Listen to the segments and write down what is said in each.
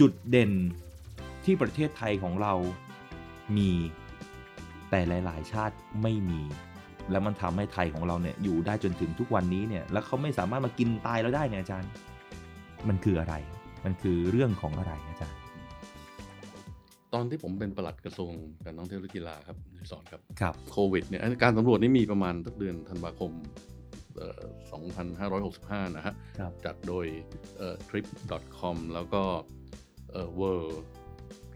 จุดเด่นที่ประเทศไทยของเรามีแต่หลาย ๆ ชาติไม่มี แล้วมันทำให้ไทยของเราเนี่ยอยู่ได้จนถึงทุกวันนี้เนี่ยแล้วเขาไม่สามารถมากินตายเราได้เนี่ยอาจารย์ มันคืออะไร มันคือเรื่องของอะไรอาจารย์ ตอนที่ผมเป็นปลัดกระทรวงการท่องเที่ยวและกีฬาครับสอนครับครับโควิดเนี่ยการสำรวจนี่มีประมาณสักเดือนธันวาคมเอ่อ2565 นะฮะครับจัดโดยเอ่อ trip.com แล้วก็เอ่อ World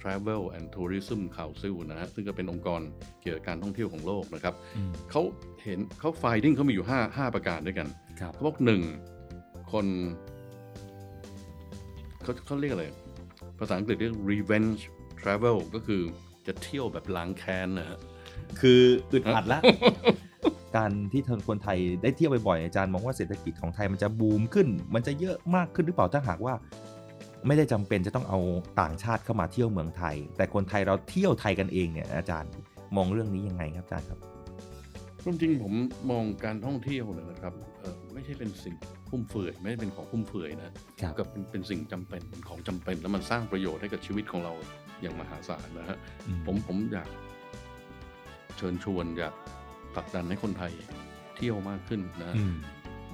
Travel and Tourism Council นะฮะซึ่งก็เป็นองค์กรเกี่ยวกับการท่องเที่ยวของโลกนะครับอืมเขาเห็นเขา finding เขามีอยู่ 5 5 ประการด้วยกันครับเขาบอกหนึ่งคนเขาเขาเรียกอะไร ภาษาอังกฤษเรียก revenge travel ก็คือจะเที่ยวแบบล้างแค้นนะฮะคืออึดอัดละ การที่ทางคนไทยได้เที่ยวบ่อยๆอาจารย์มองว่าเศรษฐกิจของไทยมันจะบูมขึ้น มันจะเยอะมากขึ้นหรือเปล่าถ้าหากว่า ไม่ได้จำเป็นจะต้องเอาต่างชาติเข้ามาเที่ยวเมืองไทย แต่คนไทยเราเที่ยวไทยกันเองเนี่ยอาจารย์มองเรื่องนี้ยังไงครับอาจารย์ครับความจริงผมมองการท่องเที่ยวเนี่ยนะครับเอ่อไม่ใช่เป็นสิ่งฟุ่มเฟือยไม่ได้เป็นของฟุ่มเฟือยนะครับกับเป็นเป็นสิ่งจำเป็นเป็นของจำเป็น แล้วมันสร้างประโยชน์ให้กับชีวิตของเราอย่างมหาศาลนะฮะอืมผมผมอยากเชิญชวนอยากผลักดันให้คนไทยเที่ยวมากขึ้นนะอืม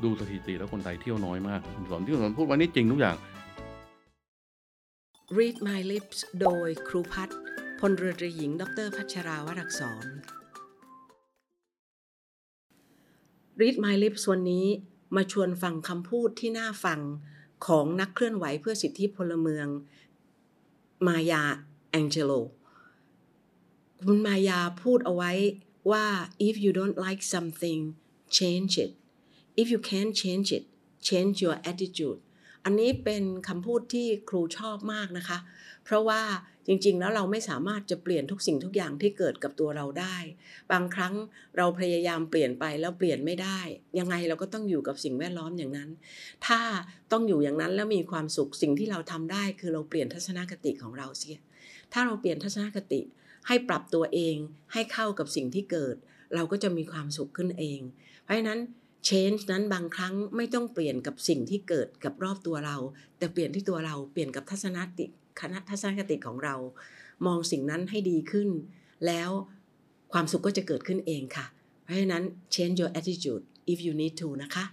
ดูสถิติแล้วคนไทยเที่ยวน้อยมากสอนที่สอนพูดไว้นี่จริงทุกอย่าง Read My Lips โดยครูพัฒน์พลเรือตรีหญิง ดรพัชราวรักษร Read My Lips วันนี้มาชวนฟังคำพูดที่น่าฟังของนักเคลื่อนไหวเพื่อสิทธิพลเมือง มายาแองเจโล คุณมายาพูดเอาไว้ว่า if you don't like something change it if you can't change it change your attitude อันนี้เป็นคำพูดที่ครูชอบมากนะคะ เพราะว่าจริง ๆ แล้วเราไม่สามารถจะเปลี่ยนทุกสิ่งทุกอย่างที่เกิดกับตัวเราได้ บางครั้งเราพยายามเปลี่ยนไปแล้วเปลี่ยนไม่ได้ ยังไงเราก็ต้องอยู่กับสิ่งแวดล้อมอย่างนั้น ถ้าต้องอยู่อย่างนั้นแล้วมีความสุขสิ่งที่เราทำได้ คือเราเปลี่ยนทัศนคติของเราเสีย ถ้าเราเปลี่ยนทัศนคติ ให้ปรับตัวเองให้เข้ากับสิ่งที่เกิด เราก็จะมีความสุขขึ้นเอง เพราะฉะนั้น change นั้นบางครั้งไม่ต้องเปลี่ยนกับสิ่งที่เกิดกับรอบตัวเรา แต่เปลี่ยนที่ตัวเราเปลี่ยนกับทัศนคติคณะทัศนคติของเรา มองสิ่งนั้นให้ดีขึ้น แล้วความสุขก็จะเกิดขึ้นเองค่ะ เพราะฉะนั้น change your attitude if you need to นะคะ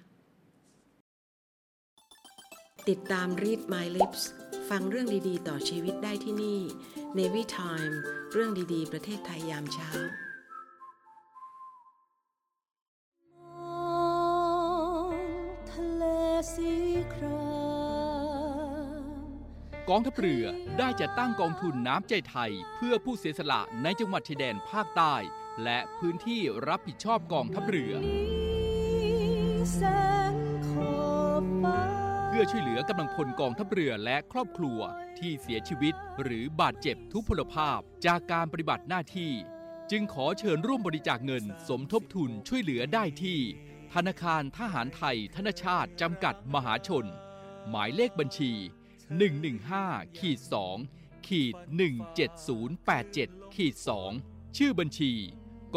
ติดตาม Read My Lips ฟังเรื่องดีๆ ต่อชีวิตได้ที่นี่ Navy Time เรื่องดีๆ ประเทศไทยยามเช้า สีครามกองทัพเรือได้จัดตั้งกองทุนน้ำใจไทย เพื่อผู้เสียสละในจังหวัดชายแดนภาคใต้ และพื้นที่รับผิดชอบกองทัพเรือเพื่อช่วยเหลือกำลังพลกองทัพเรือและครอบครัวที่เสียชีวิต หรือบาดเจ็บทุพพลภาพจากการปฏิบัติหน้าที่ จึงขอเชิญร่วมบริจาคเงินสมทบทุนช่วยเหลือได้ที่ ธนาคารทหารไทยธนชาติ จำกัดมหาชน หมายเลขบัญชี 115ขีด2ขีด17087ขีด2ชื่อบัญชี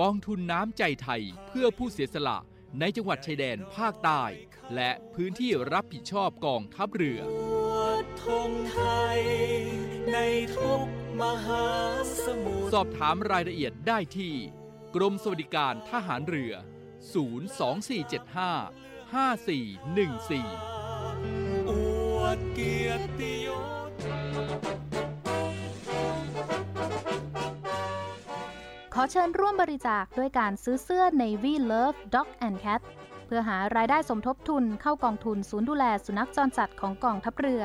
กองทุนน้ำใจไทยเพื่อผู้เสียสละในจังหวัดชายแดนภาคใต้ และพื้นที่รับผิดชอบกองทัพเรือธงไทย ในทุกมหาสมุทรสอบถามรายละเอียดได้ที่ กรมสวัสดิการทหารเรือ 02475 5414 อวดเกียรติยศขอเชิญร่วมบริจาคด้วยการซื้อเสื้อ Navy Love Dog and Cat เพื่อหารายได้สมทบทุนเข้ากองทุนศูนย์ดูแลสุนัขจรจัดของกองทัพเรือ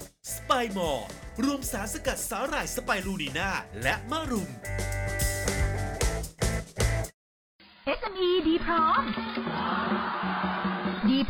สไปมอร์รวมสารสกัดสาหร่ายสไปรูนีนาและมะรุม SME ดีพร้อม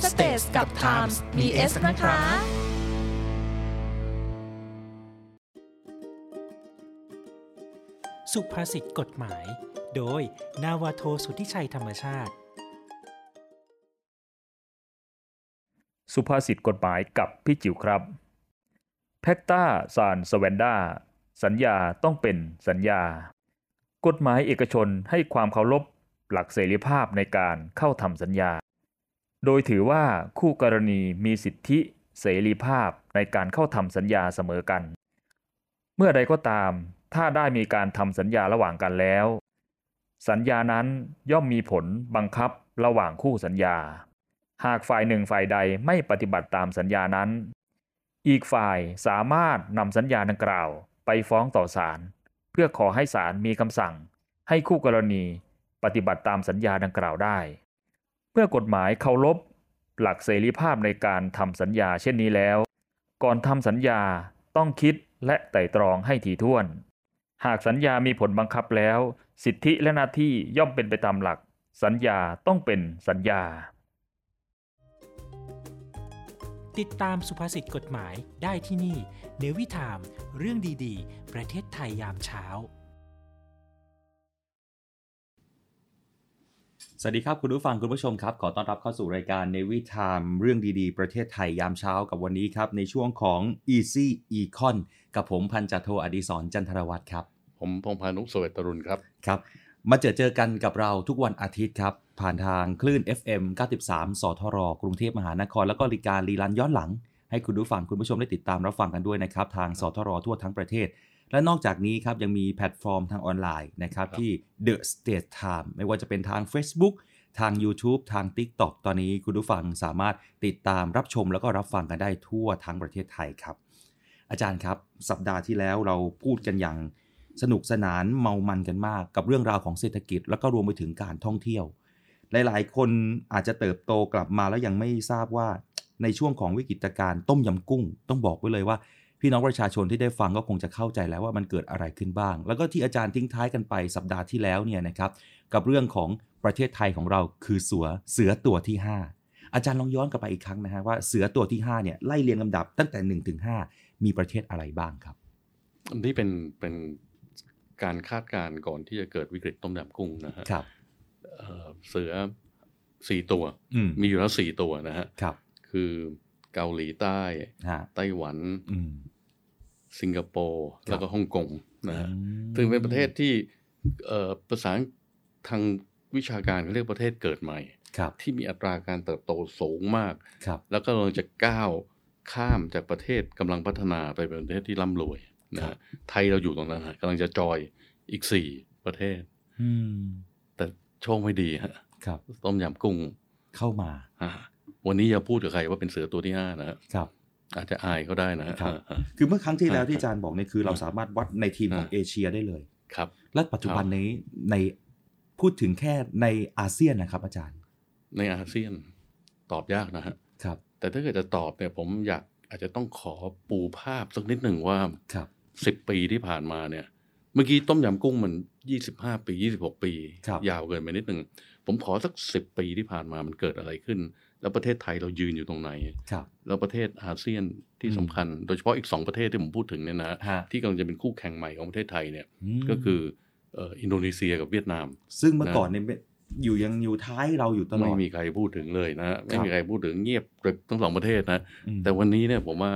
www.thestagetimes.com Stage กับ Times มี S นะคะ สุภาษิตกฎหมาย โดย นาวาโทสุทธิชัยธรรมชาติ สุภาษิตกฎหมายกับพี่จิ๋วครับ แพคตาซานสแวนดาสัญญาต้องเป็นสัญญา กฎหมายเอกชนให้ความเคารพหลักเสรีภาพในการเข้าทำสัญญา โดยถือว่าคู่กรณีมีสิทธิเสรีภาพในการเข้าทำสัญญาเสมอกัน เมื่อใดก็ตาม ถ้าได้มีการทำสัญญาระหว่างกันแล้ว สัญญานั้นย่อมมีผลบังคับระหว่างคู่สัญญา หากฝ่ายหนึ่งฝ่ายใดไม่ปฏิบัติตามสัญญานั้น อีกฝ่ายสามารถนำสัญญาดังกล่าวไปฟ้องต่อศาลเพื่อขอให้ศาลมีคำสั่ง ให้คู่กรณีปฏิบัติตามสัญญาดังกล่าวได้ เมื่อกฎหมายเคารพหลักเสรีภาพในการทำสัญญาเช่นนี้แล้ว ก่อนทำสัญญาต้องคิดและไตร่ตรองให้ถี่ถ้วน หากสัญญามีผลบังคับแล้ว สิทธิและหน้าที่ย่อมเป็นไปตามหลัก สัญญาต้องเป็นสัญญา ติดตามสุภาษิตกฎหมายได้ที่นี่ เนวิทาม เรื่องดีๆ ประเทศไทยยามเช้า สวัสดีครับ คุณผู้ฟังคุณผู้ชมครับ ขอต้อนรับเข้าสู่รายการ Navy Time เรื่องดีๆ ประเทศไทยยามเช้ากับวันนี้ครับ ในช่วงของ Easy Econ กับผมพันจ่าโทอดิศรจันทรวัตรครับ ผมพงพานุสเวตรุณครับครับ มาเจอเจอกันกับเราทุกวันอาทิตย์ครับ ผ่านทางคลื่น FM 93 สทร กรุงเทพมหานคร แล้วก็รายการรีลันย้อนหลัง ให้คุณผู้ฟังคุณผู้ชมได้ติดตามรับฟังกันด้วยนะครับทางสทรทั่วทั้งประเทศ และนอกจากนี้ครับยังมีแพลตฟอร์มทางออนไลน์นะครับที่ The State Time ไม่ว่าจะเป็นทาง Facebook ทาง YouTube ทาง TikTok ตอนนี้คุณผู้ฟังสามารถติดตามรับชมแล้วก็รับฟังกันได้ทั่วทั้งประเทศไทยครับ อาจารย์ครับ สัปดาห์ที่แล้วเราพูดกันอย่างสนุกสนานเมามันกันมากกับเรื่องราวของเศรษฐกิจ แล้วก็รวมไปถึงการท่องเที่ยว หลายๆ คนอาจจะเติบโตกลับมาแล้วยังไม่ทราบว่าในช่วงของวิกฤตการณ์ต้มยำกุ้ง ต้องบอกไว้เลยว่า พี่น้องประชาชนที่ได้ฟังก็คงจะเข้าใจแล้วว่ามันเกิดอะไรขึ้นบ้าง แล้วก็ที่อาจารย์ทิ้งท้ายกันไปสัปดาห์ที่แล้วเนี่ยนะครับกับเรื่องของประเทศไทยของเราคือเสือเสือตัวที่ 5 อาจารย์ลองย้อนกลับไปอีกครั้งนะฮะว่าเสือตัวที่5เนี่ยไล่เรียงลำดับตั้งแต่1นถึงหมีประเทศอะไรบ้างครับอันนี้เป็นเป็นการคาดการณ์ก่อนที่จะเกิดวิกฤตต้มยำกุ้งนะฮะครับเอ่อเสือสี่ตัวอืมมีอยู่แล้วสี่ตัวนะฮะครับ คือเกาหลีใต้ฮะไต้หวันอืม สิงคโปร์ครับแล้วก็ฮ่องกงนะฮะอืมถึงเป็นประเทศที่เอ่อภาษาทางวิชาการเขาเรียกประเทศเกิดใหม่ครับที่มีอัตราการเติบโตสูงมากครับแล้วก็กำลังจะก้าวข้ามจากประเทศกำลังพัฒนาไปเป็นประเทศที่ร่ำรวยนะฮะไทยเราอยู่ตรงนั้นฮะกำลังจะจอยอีกสี่ประเทศอืมแต่โชคไม่ดีฮะครับต้มยำกุ้งเข้ามาอ่าวันนี้อย่าพูดกับใครว่าเป็นเสือตัวที่ห้านะฮะครับ อาจจะอายเขาได้นะฮะครับอ่าคือเมื่อครั้งที่แล้วอ่าที่อาจารย์บอกเนี่ยคือเราสามารถวัดในทีมของอ่าเอเชียได้เลยครับ และปัจจุบันนี้ในพูดถึงแค่ในอาเซียนนะครับ อาจารย์ ในอาเซียนตอบยากนะฮะครับ แต่ถ้าเกิดจะตอบเนี่ยผมอยากอาจจะต้องขอปูภาพสักนิดหนึ่งว่าครับสิบปีที่ผ่านมาเนี่ย เมื่อกี้ต้มยำกุ้งมันยี่สิบห้าปียี่สิบหกปีครับยาวเกินไปนิดหนึ่งผมขอสักสิบปีที่ผ่านมามันเกิดอะไรขึ้น แล้วประเทศไทยเรายืนอยู่ตรงไหนครับแล้วประเทศอาเซียนที่อืมสำคัญ โดยเฉพาะอีกสองประเทศที่ผมพูดถึงเนี่ยนะฮะที่กำลังจะเป็นคู่แข่งใหม่ของประเทศไทยเนี่ยมก็คือเอ่ออินโดนีเซียกับเวียดนาม ซึ่งเมื่อก่อนเนี่ยอยู่ยังอยู่ท้ายเราอยู่ตลอไม่ดมีใครพูดถึงเลยนะฮะไม่ครับมีใครพูดถึงเงียบกริบทั้งสองประเทศนะอืมแต่วันนี้เนี่ยผมว่า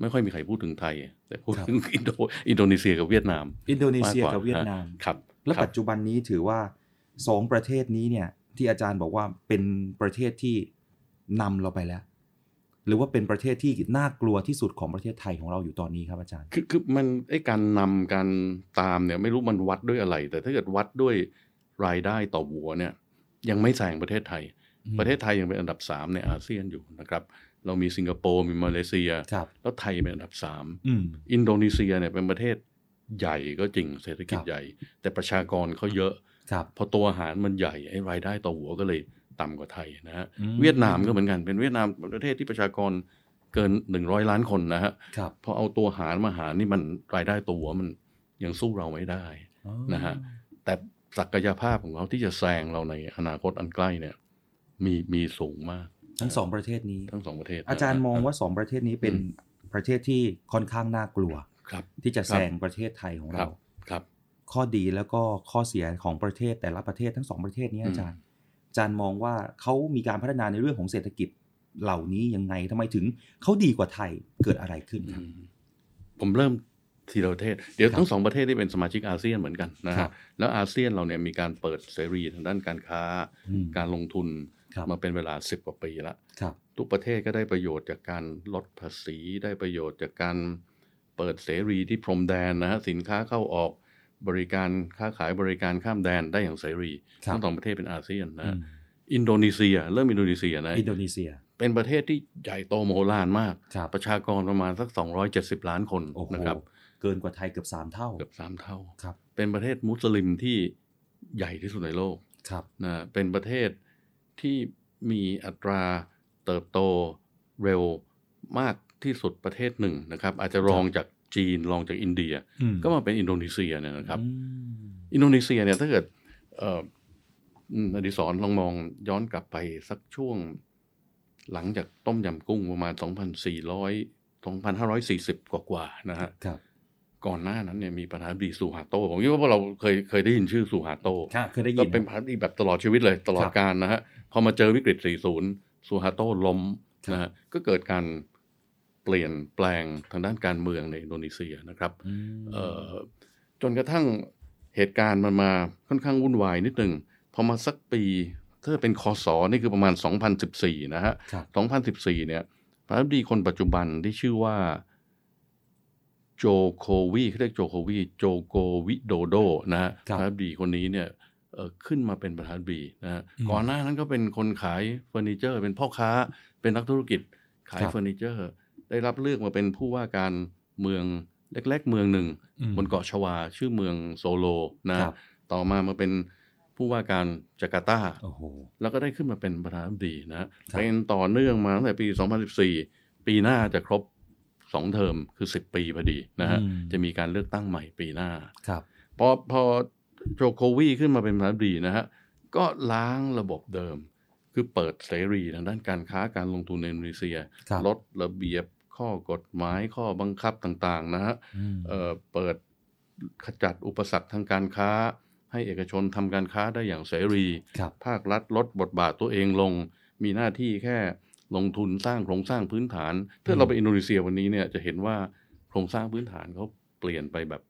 ไม่ค่อยมีใครพูดถึงไทย แต่พูดครับถึงอินโดอินโดนีเซียกับเวียดนาม อินโดนีเซียมากกว่ากับเวียดนามครับและครับปัจจุบันนี้ถือว่าสองประเทศนี้เนี่ย ที่อาจารย์บอกว่าเป็นประเทศที่นำเราไปแล้ว หรือว่าเป็นประเทศที่น่ากลัวที่สุดของประเทศไทยของเราอยู่ตอนนี้ครับอาจารย์ คือคือมันไอ้การนำการตามเนี่ยไม่รู้มันวัดด้วยอะไร แต่ถ้าเกิดวัดด้วยรายได้ต่อหัวเนี่ยยังไม่แซงประเทศไทยอืมประเทศไทยยังเป็นอันดับสามในอาเซียนอยู่นะครับเรามีสิงคโปร์มีมาเลเซียครับแล้วไทยเป็นอันดับสามอืมอินโดนีเซียเนี่ยเป็นประเทศใหญ่ก็จริงเศรษฐกิจครับใหญ่ แต่ประชากรเขาเยอะ ครับพอตัวอาหารมันใหญ่ไอ้รายได้ต่อหัวก็เลยต่ำกว่าไทยนะฮะอืมเวียดนามก็เหมือนกันเป็นเวียดนามประเทศที่ประชากรเกินหนึ่งร้อยล้านคนนะฮะครับพอเอาตัวหารมาหารนี่มันรายได้ตัวหัวมันยังสู้เราไม่ได้อ๋อนะฮะแต่ศักยภาพของเขาที่จะแซงเราในอนาคตอันใกล้เนี่ย มีมีสูงมาก ทั้งสองประเทศนี้ทั้งสองประเทศ อาจารย์มองว่าสองประเทศนี้เป็นอืมประเทศที่ค่อนข้างน่ากลัวครับที่จะครับแซงประเทศไทยของครัเราบครับ ข้อดีแล้วก็ข้อเสียของประเทศแต่ละประเทศทั้งสองประเทศนี้อืมอาจารย์ อาจารย์มองว่าเขามีการพัฒนาในเรื่องของเศรษฐกิจเหล่านี้ยังไงทำไมถึงเขาดีกว่าไทยเกิดอะไรขึ้นครับผมเริ่มทีละประเทศเดี๋ยวครับทั้งสองประเทศที่เป็นสมาชิกอาเซียนเหมือนกันนะครัฮะบแล้วอาเซียนเราเนี่ยมีการเปิดเสรีทางด้านการค้าอืมการลงทุนครับมาเป็นเวลาสิบกว่าปีแล้วครับทุกประเทศก็ได้ประโยชน์จากการลดภาษีได้ประโยชน์จากการเปิดเสรีที่พรมแดนนะฮะสินค้าเข้าออก บริการค้าขายบริการข้ามแดนได้อย่างเสรีครับทั้งสองประเทศเป็นอาเซียนนะอืฮะมอินโดนีเซีย เริ่มอินโดนีเซียนะอินโดนีเซีย เป็นประเทศที่ใหญ่โตมโหฬารมากครับประชากรประมาณสัก 270 ล้านคนโอ้โหนะครับเกินกว่าไทยเกือบสามเท่าเกือบสามเท่าครับเป็นประเทศมุสลิมที่ใหญ่ที่สุดในโลกครับนะเป็นประเทศที่มีอัตราเติบโตเร็วมากที่สุดประเทศหนึ่งนะครับ อาจจะรองจาก จีนรองจากอินเดียอืมก็มาเป็นอินโดนีเซียเนี่ยนะครับอืมอินโดนีเซียเนี่ยถ้าเกิดเอ่ออืมอดิศรลองมองย้อนกลับไปสักช่วง หลังจากต้มยำกุ้งประมาณ 2,400 2,540 กว่ากว่าๆนะฮะครับก่อนหน้านั้นเนี่ยมีประธานาธิบดีซูฮาโตผมคิดว่าพวกเราเคยเคยได้ยินชื่อซูฮาโตครับเคยได้ยินก็เป็นประธานาธิบดีแบบตลอดชีวิตเลยตลอดครับการนะฮะพอมาเจอวิกฤต 40ซูฮาโตล้มครับนะฮะก็เกิดการเปลี่ยนแปลงทางด้านการเมืองในอินโดนีเซียนะครับอืมเอ่อจนกระทั่งเหตุการณ์มันมาค่อนข้างวุ่นวายนิดหนึ่งพอมาสักปีถ้าเป็นคอสอนี่คือประมาณ 2014 นะฮะครับ2014 เนี่ยประธานาธิบดีคนปัจจุบันที่ชื่อว่าโจโควีเขาเรียกโจโควีโจโกวิโดโดนะฮะครับประธานาธิบดีคนนี้เนี่ยเอ่อขึ้นมาเป็นประธานาธิบดีนะฮะอืมก่อนหน้านั้นก็เป็นคนขายเฟอร์นิเจอร์ เป็นพ่อค้าเป็นนักธุรกิจขายครับเฟอร์นิเจอร์ ได้รับเลือกมาเป็นผู้ว่าการเมืองเล็ก ๆ เมืองหนึ่งอืมบนเกาะชวา ชื่อเมืองโซโลนะครับต่อมามาเป็นผู้ว่าการจาการ์ตาโอ้โหแล้วก็ได้ขึ้นมาเป็นประธานาธิบดีนะครับเป็นต่อเนื่องมาตั้งแต่ปี 2014 ปีหน้าจะครบสองเทอมคือ 10 ปีพอดีนะฮะอืมจะมีการเลือกตั้งใหม่ปีหน้าครับพอพอโจโควีขึ้นมาเป็นประธานาธิบดีนะฮะก็ล้างระบบเดิม คือเปิดเสรีทางด้านการค้าการลงทุนในอินโดนีเซียครับลดระเบียบ ข้อกฎหมายข้อบังคับต่างๆนะฮะอืมเอ่อเปิดขจัดอุปสรรคทางการค้า ให้เอกชนทำการค้าได้อย่างเสรีครับภาครัฐลดบทบาทตัวเองลง มีหน้าที่แค่ลงทุนสร้างโครงสร้างพื้นฐาน ถ้าเราไปอินโดนีเซียวันนี้เนี่ยจะเห็นว่าโครงสร้างพื้นฐานเขาเปลี่ยนไปแบบ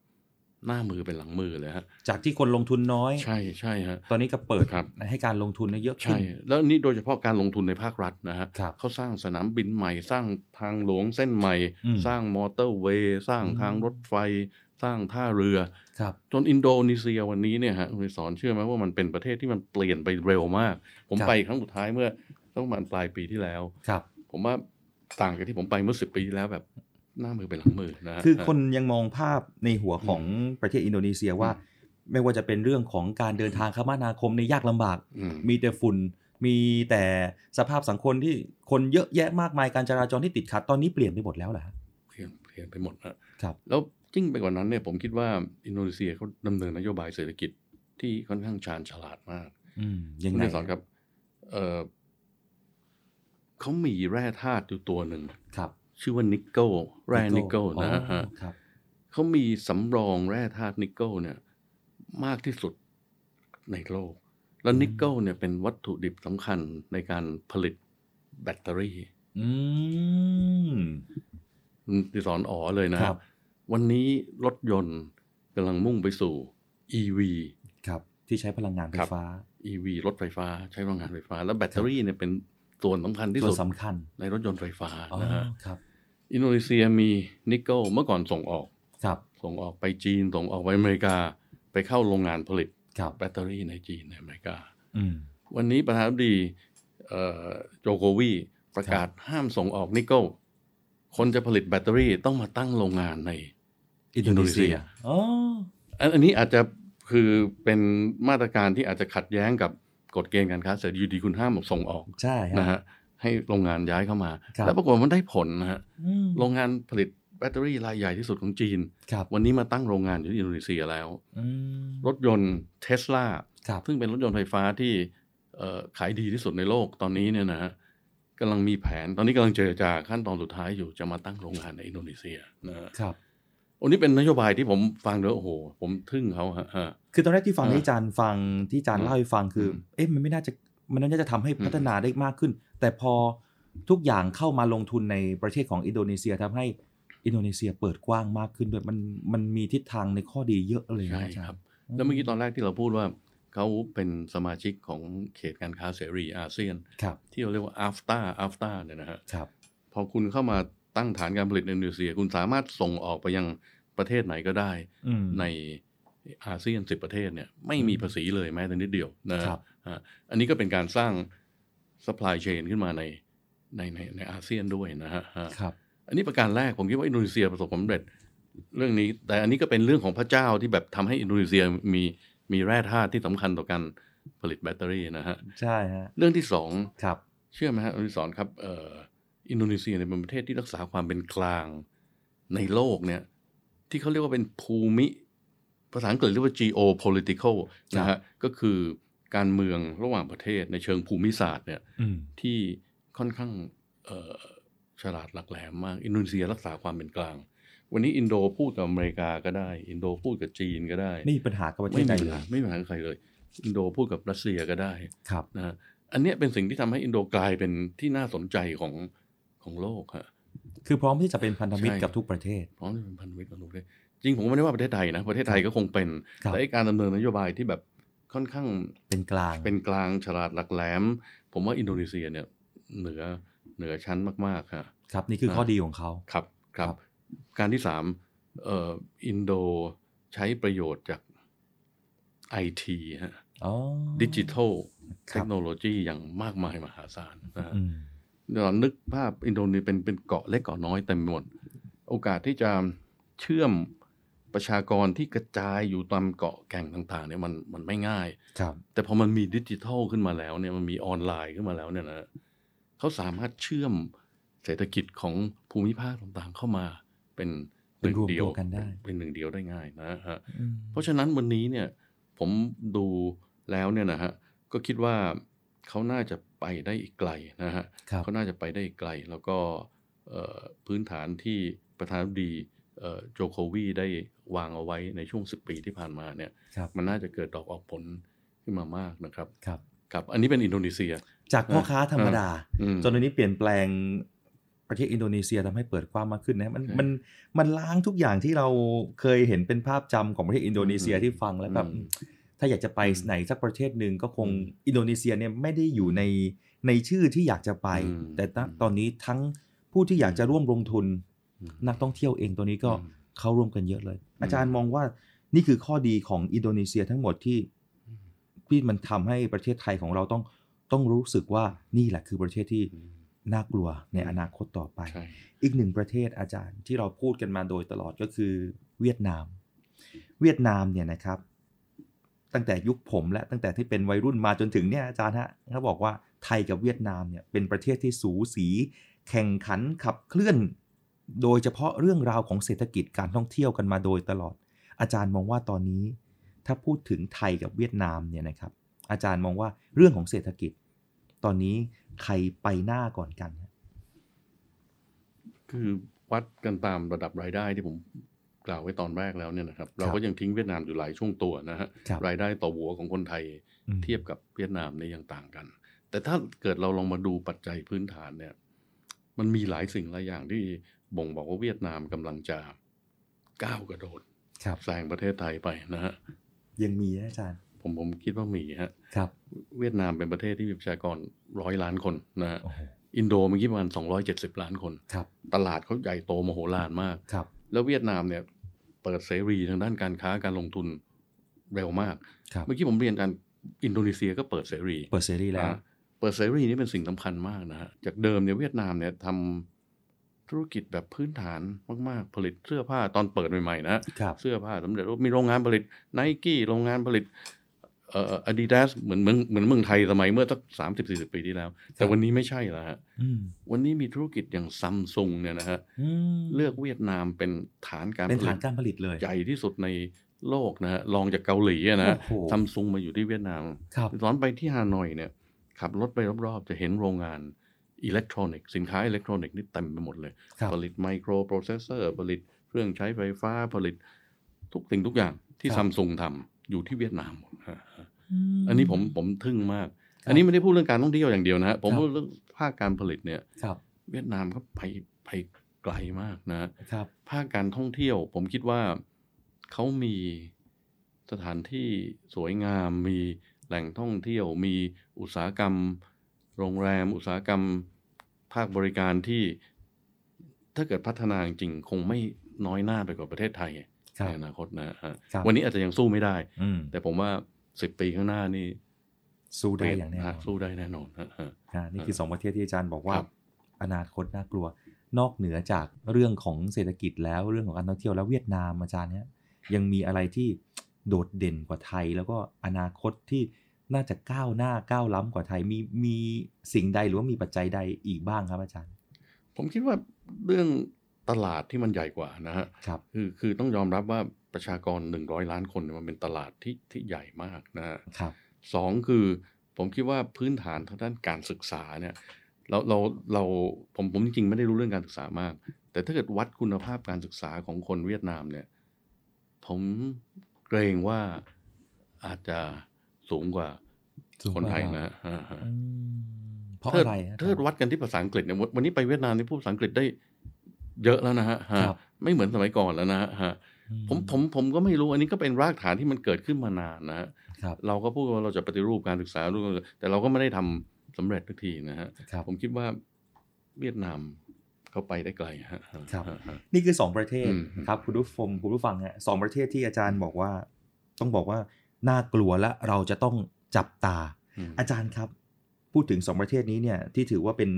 หน้ามือเป็นหลังมือเลยฮะ จากที่คนลงทุนน้อย ใช่ใช่ฮะ ตอนนี้ก็เปิดครับให้การลงทุนเนี่ยเยอะขึ้ใช่นแล้วนี่โดยเฉพาะการลงทุนในภาครัฐนะฮะครับเขาสร้างสนามบินใหม่ สร้างทางหลวงเส้นใหม่อืมสร้างมอเตอร์เวย์ สร้างอืมทางรถไฟ สร้างท่าเรือครับจนอินโดนีเซียวันนี้เนี่ยฮะคุณสอนเชื่อไหมว่ามันเป็นประเทศที่มันเปลี่ยนไปเร็วมาก ผมครับไปครั้งสุดท้ายเมื่อต้องประมาณปลายปีที่แล้ว ครับ ผมว่าต่างกับที่ผมไปเมื่อสิบปีที่แล้วแบบ หน้ามือเป็นหลังมือนะฮะคือคนยังมองภาพในหัวของประเทศอินโดนีเซียว่า ไม่ว่าจะเป็นเรื่องของการเดินทางคมนาคมในยยากลำบากอืมมีแต่ฝุ่นมีแต่สภาพสังคมที่คนเยอะแยะมากมายการจราจรที่ติดขัดตอนนี้เปลี่ยนไปหมดแล้วเหรอฮะเปลี่ยนเปลี่ยนไปหมดนะครับ แล้วยิ่งไปกว่านั้นเนี่ยผมคิดว่าอินโดนีเซียเขาดำเนินนโยบายเศรษฐกิจที่ค่อนข้างชาญฉลาดมากอืมยังไงคุณดิสอนครับ เออเขามีแร่ธาตุอยู่ตัวหนึ่งครับ ชื่อว่านิกเกิลแร่นิกเกิลอ๋อนะฮะครับเขามีสำรองแร่ธาตุนิกเกิลเนี่ย มากที่สุดในโลก แล้วนิกเกิลเนี่ยเป็นวัตถุดิบสำคัญในการผลิตแบตเตอรี่ อืมคุณดิสอนอ๋อเลยนะครับวันนี้รถยนต์กำลังมุ่งไปสู่ EV ครับ ที่ใช้พลังงานไฟครับฟ้า EV รถไฟฟ้าใช้พลังงานไฟฟ้า แล้วแบตเตอรี่เนี่ยเป็นส่วนสำคัญที่ตัวสุดสำคัญในรถยนต์ไฟฟ้าอ๋อนะฮะครับ อินโดนีเซียมีนิกเกิลเมื่อก่อนส่งออกครับ ส่งออกไปจีน ส่งออกไปอเมริกา ไปเข้าโรงงานผลิตครับแบตเตอรี่ในจีนในอเมริกาอืมวันนี้ประธานาธิบดีเอ่อโจโควีประกาศห้ามส่งออกนิกเกิลคนจะผลิตแบตเตอรี่ต้องมาตั้งโรงงานในอินโดนีเซียอ๋ออันอันนี้อาจจะคือเป็นมาตรการที่อาจจะขัดแย้งกับกฎเกณฑ์การค้าเสรีอยู่ดีคุณห้ามส่งออกใช่ฮะนะฮะ ให้โรงงานย้ายเข้ามาครับแล้วปรากฏว่ามันได้ผลนะฮะอืมโรงงานผลิตแบตเตอรี่รายใหญ่ที่สุดของจีนครับวันนี้มาตั้งโรงงานอยู่ที่อินโดนีเซียแล้วอืมรถยนต์เทสลาครับซึ่งเป็นรถยนต์ไฟฟ้าที่เอ่อขายดีที่สุดในโลกตอนนี้เนี่ยนะฮะกำลังมีแผนตอนนี้กำลังเจรจาขั้นตอนสุดท้ายอยู่จะมาตั้งโรงงานในอินโดนีเซียนะฮะครับอันนี้เป็นนโยบายที่ผมฟังแล้วโอ้โห ผมทึ่งเขาฮะฮะคือตอนแรกที่ฟังอ่าที่อาจารย์ฟังที่อาจารย์เล่าให้ฟังคืออมเอ๊ะมันไม่น่าจะ มันน่าจะทำให้อืมพัฒนาได้มากขึ้น แต่พอทุกอย่างเข้ามาลงทุนในประเทศของอินโดนีเซียทำให้อินโดนีเซียเปิดกว้างมากขึ้นด้วยมันมันมีทิศทางในข้อดีเยอะเลยนะใช่อาจารย์ครับแล้วเมื่อกี้ตอนแรกที่เราพูดว่าเขาเป็นสมาชิกของเขตการค้าเสรีอาเซียนครับที่เราเรียกว่า AFTA AFTA เนี่ยนะฮะครับพอคุณเข้ามาตั้งฐานการผลิตในอินโดนีเซีย คุณสามารถส่งออกไปยังประเทศไหนก็ได้อืมในอาเซียนสิบประเทศเนี่ยไม่มีภาษีเลยแม้แต่นิดเดียวนะครับ อะอันนี้ก็เป็นการสร้าง supply chain ขึ้นมาในในในในอาเซียนด้วยนะฮะฮะครับอันนี้ประการแรกผมคิดว่าอินโดนีเซียประสบความสำเร็จเรื่องนี้ แต่อันนี้ก็เป็นเรื่องของพระเจ้าที่แบบทำให้อินโดนีเซียมีมีแร่ธาตุที่สำคัญต่อการผลิตแบตเตอรี่นะฮะใช่ฮะเรื่องที่สองครับ เชื่อไหมฮะคุณสอนครับเอ่ออินโดนีเซียเนี่ยเป็นประเทศที่รักษาความเป็นกลางในโลกเนี่ยที่เขาเรียกว่าเป็นภูมิภาษาอังกฤษเรียกว่า geopolitical นะฮะก็คือ การเมืองระหว่างประเทศในเชิงภูมิศาสตร์เนี่ยอืมที่ค่อนข้างเอ่อฉลาดหลักแหลมมาก อินโดนีเซียรักษาความเป็นกลาง วันนี้อินโดพูดกับอเมริกาก็ได้ อินโดพูดกับจีนก็ได้ ไม่มีปัญหากับประเทศใดเลยไม่มีปัญหาไม่มีปัญหากับใครเลย อินโดพูดกับรัสเซียก็ได้ครับนะฮะอันเนี้ยเป็นสิ่งที่ทำให้อินโดกลายเป็นที่น่าสนใจของของโลกฮะคือพร้อมที่จะเป็นพันธมิตรใช่กับทุกประเทศ พร้อมที่เป็นพันธมิตรกับโลกเลยจริงผมไม่ได้ว่าประเทศไทยนะประเทศไทยก็คงเป็นครับแต่ไอ้การดำเนินนโยบายที่แบบ ค่อนข้างเป็นกลางเป็นกลางฉลาดหลักแหลม ผมว่าอินโดนีเซียเนี่ยเหนือเหนือชั้นมากๆฮะครับนี่คือข้อดีของเขาครับครับครับการที่สามเอ่ออินโดใช้ประโยชน์จากไอทีฮะอ๋อดิจิทัลคเทรับคโนโลยีอย่างมากมายมหาศาลนะฮะอืมเรานึกภาพอินโดนีเซียเป็นเป็นเกาะเล็กเกาะน้อยเต็มไปหมด โอกาสที่จะเชื่อม ประชากรที่กระจายอยู่ตามเกาะแก่งต่าง ๆ เนี่ยมันมันไม่ง่ายครับแต่พอมันมีดิจิทัลขึ้นมาแล้วเนี่ยมันมีออนไลน์ขึ้นมาแล้วเนี่ยนะเขาสามารถเชื่อมเศรษฐกิจของภูมิภาคต่างๆเข้ามาเป็นหนึ่งเป็นรวมเดียวตัวกันได้เป็นหนึ่งเดียวได้ง่ายนะฮะอืมเพราะฉะนั้นวันนี้เนี่ยผมดูแล้วเนี่ยนะฮะก็คิดว่าเขาน่าจะไปได้อีกไกลนะฮะครับเขาน่าจะไปได้อีกไกล แล้วก็เอ่อพื้นฐานที่ประธานาธิบดีเอ่อโจโควีได้ วางเอาไว้ในช่วง 10 ปีที่ผ่านมาเนี่ยครับมันน่าจะเกิดดอกออกผลขึ้นมามากนะครับครับครับ อันนี้เป็นอินโดนีเซีย จากพ่อค้าธรรมดาอืมจนตอนนี้เปลี่ยนแปลงประเทศอินโดนีเซียทำให้เปิดกว้างมากขึ้นนะมันใช่มันมันล้างทุกอย่างที่เราเคยเห็นเป็นภาพจำของประเทศอินโดนีเซียอืมที่ฟังแล้วแบบอืมถ้าอยากจะไปอืมไหนสักประเทศหนึ่งก็คงอืมอินโดนีเซียเนี่ยไม่ได้อยู่ในในชื่อที่อยากจะไปอืมแต่ณตอนนี้ทั้งผู้ที่อยากจะร่วมลงทุนอืมนักท่องเที่ยวเองตัวนี้ก็อืม เข้าร่วมกันเยอะเลย อาจารย์มองว่านี่คือข้อดีของอินโดนีเซียทั้งหมดที่ที่มันทำให้ประเทศไทยของเราต้องต้องรู้สึกว่านี่แหละคือประเทศที่อืมน่ากลัวในอนาคตต่อไปใช่อีกหนึ่งประเทศอาจารย์ที่เราพูดกันมาโดยตลอดก็คือเวียดนาม เวียดนามเนี่ยนะครับ ตั้งแต่ยุคผมและตั้งแต่ที่เป็นวัยรุ่นมาจนถึงเนี่ยอาจารย์ฮะเขาบอกว่าไทยกับเวียดนามเนี่ยเป็นประเทศที่สูสี แข่งขันขับเคลื่อน โดยเฉพาะเรื่องราวของเศรษฐกิจการท่องเที่ยวกันมาโดยตลอด อาจารย์มองว่าตอนนี้ ถ้าพูดถึงไทยกับเวียดนามเนี่ยนะครับ อาจารย์มองว่าเรื่องของเศรษฐกิจ ตอนนี้ใครไปหน้าก่อนกันฮะคือวัดกันตามระดับรายได้ที่ผมกล่าวไว้ตอนแรกแล้วเนี่ยนะครับ เราก็ยังทิ้งเวียดนามอยู่หลายช่วงตัวนะฮะครับรายได้ต่อหัวของคนไทยอืมเทียบกับเวียดนามเนี่ยยังต่างกัน แต่ถ้าเกิดเราลองมาดูปัจจัยพื้นฐานเนี่ย มันมีหลายสิ่งหลายอย่างที่ บ่งบอกว่าเวียดนามกำลังจะก้าวกระโดดครับแซงประเทศไทยไปนะฮะยังมีนะอาจารย์ ผมผมคิดว่ามีฮะครับ เวียดนามเป็นประเทศที่มีประชากรร้อยล้านคนนะฮะโอ้โหอินโดเมื่อกี้ประมาณ270 ล้านคนครับตลาดเขาใหญ่โตมโหฬารมากครับ แล้วเวียดนามเนี่ยเปิดเสรีทางด้านการค้าการลงทุนเร็วมากครับเมื่อกี้ผมเรียนกันอินโดนีเซียก็เปิดเสรี เปิดเสรีแล้วนะเปิดเสรีนี่เป็นสิ่งสำคัญมากนะฮะ จากเดิมเนี่ยเวียดนามเนี่ยทำ ธุรกิจแบบพื้นฐานมากๆ ผลิตเสื้อผ้าตอนเปิดใหม่ๆนะครับเสื้อผ้าสำเร็จรูปมีโรงงานผลิตไนกี้โรงงานผลิตเอ่ออาดิดาสเหมือนเหมือนเหมือนเมืองไทยสมัยเมื่อสักสามสิบสี่สิบปีที่แล้ว แต่วันนี้ไม่ใช่แล้วฮะอืมวันนี้มีธุรกิจอย่างซัมซุงเนี่ยนะฮะอืมเลือกเวียดนามเป็นฐานการผลิตเป็นฐานการผลิตเลยใหญ่ที่สุดในโลกนะฮะรองจากเกาหลีอะนะโอ้โหซัมซุงมาอยู่ที่เวียดนามครับตอนไปที่ฮานอยเนี่ยขับรถไปรอบๆ จะเห็นโรงงาน อิเล็กทรอนิกส์สินค้าอิเล็กทรอนิกส์นี่เต็มไปหมดเลยครับผลิตไมโครโปรเซสเซอร์ ผลิตเครื่องใช้ไฟฟ้าผลิตทุกสิ่งทุกอย่างที่ครับซัมซุงทำอยู่ที่เวียดนามหมดฮะมอันนี้ผมผมทึ่งมากครับอันนี้ไม่ได้พูดเรื่องการท่องเที่ยวอย่างเดียวนะฮะผมครับพูดเรื่องภาคการผลิตเนี่ยครับเวียดนามเขาไปไปไกลมากนะครับ ภาคการท่องเที่ยว ผมคิดว่าเขามีสถานที่สวยงาม มีแหล่งท่องเที่ยว มีอุตสาหกรรม โรงแรมอุตสาหกรรมภาคบริการที่ถ้าเกิดพัฒนาจริงๆคงไม่น้อยหน้าไปกว่าประเทศไทยครับในอนาคตนะฮะครับวันนี้อาจจะยังสู้ไม่ได้อืมแต่ผมว่าสิบปีข้างหน้านี่ สู้ได้อย่างแน่นอนสู้ได้แน่นอนฮะฮะอ่านี่คือสองประเทศที่อาจารย์บอกว่าครับอนาคตน่ากลัว นอกเหนือจากเรื่องของเศรษฐกิจแล้วเรื่องของการท่องเที่ยวแล้วเวียดนามอาจารย์เนี้ยยังมีอะไรที่โดดเด่นกว่าไทย แล้วก็อนาคตที่ น่าจะก้าวหน้าก้าวล้ำกว่าไทยมีมีสิ่งใดหรือว่ามีปัจจัยใดอีกบ้างครับอาจารย์ ผมคิดว่าเรื่องตลาดที่มันใหญ่กว่านะฮะครับคือคือต้องยอมรับว่าประชากรหนึ่งร้อยล้านคนเนี่ยมันเป็นตลาดที่ที่ใหญ่มากนะฮะครับสองคือผมคิดว่าพื้นฐานทางด้านการศึกษาเนี่ยเราเราเราผมผมจริงๆไม่ได้รู้เรื่องการศึกษามาก แต่ถ้าเกิดวัดคุณภาพการศึกษาของคนเวียดนามเนี่ย ผมเกรงว่าอาจจะ สูงกว่าสูงกว่าคนไทยเรานะฮะฮะฮะอืมเพราะถ้าอะไรฮะถ้าวัดกันที่ภาษาอังกฤษเนี่ยวันวันนี้ไปเวียดนามนี่พูดภาษาอังกฤษได้เยอะแล้วนะฮะฮะครับไม่เหมือนสมัยก่อนแล้วนะฮะฮะอืผมผมผมก็ไม่รู้อันนี้ก็เป็นรากฐานที่มันเกิดขึ้นมานานนะฮะครับเราก็พูดว่าเราจะปฏิรูปการศึกษาด้วยแต่เราก็ไม่ได้ทำสำเร็จทุกทีนะฮะครับผมคิดว่าเวียดนามเขาไปได้ไกลฮะฮะครับฮะฮะนี่คือสองประเทศอืมครับคุณผู้ฟังคุณผู้ฟังฮะสองประเทศที่อาจารย์บอกว่า ต้องบอกว่า น่ากลัวและเราจะต้องจับตาอืมอาจารย์ครับ พูดถึงสองประเทศนี้เนี่ยที่ถือว่าเป็น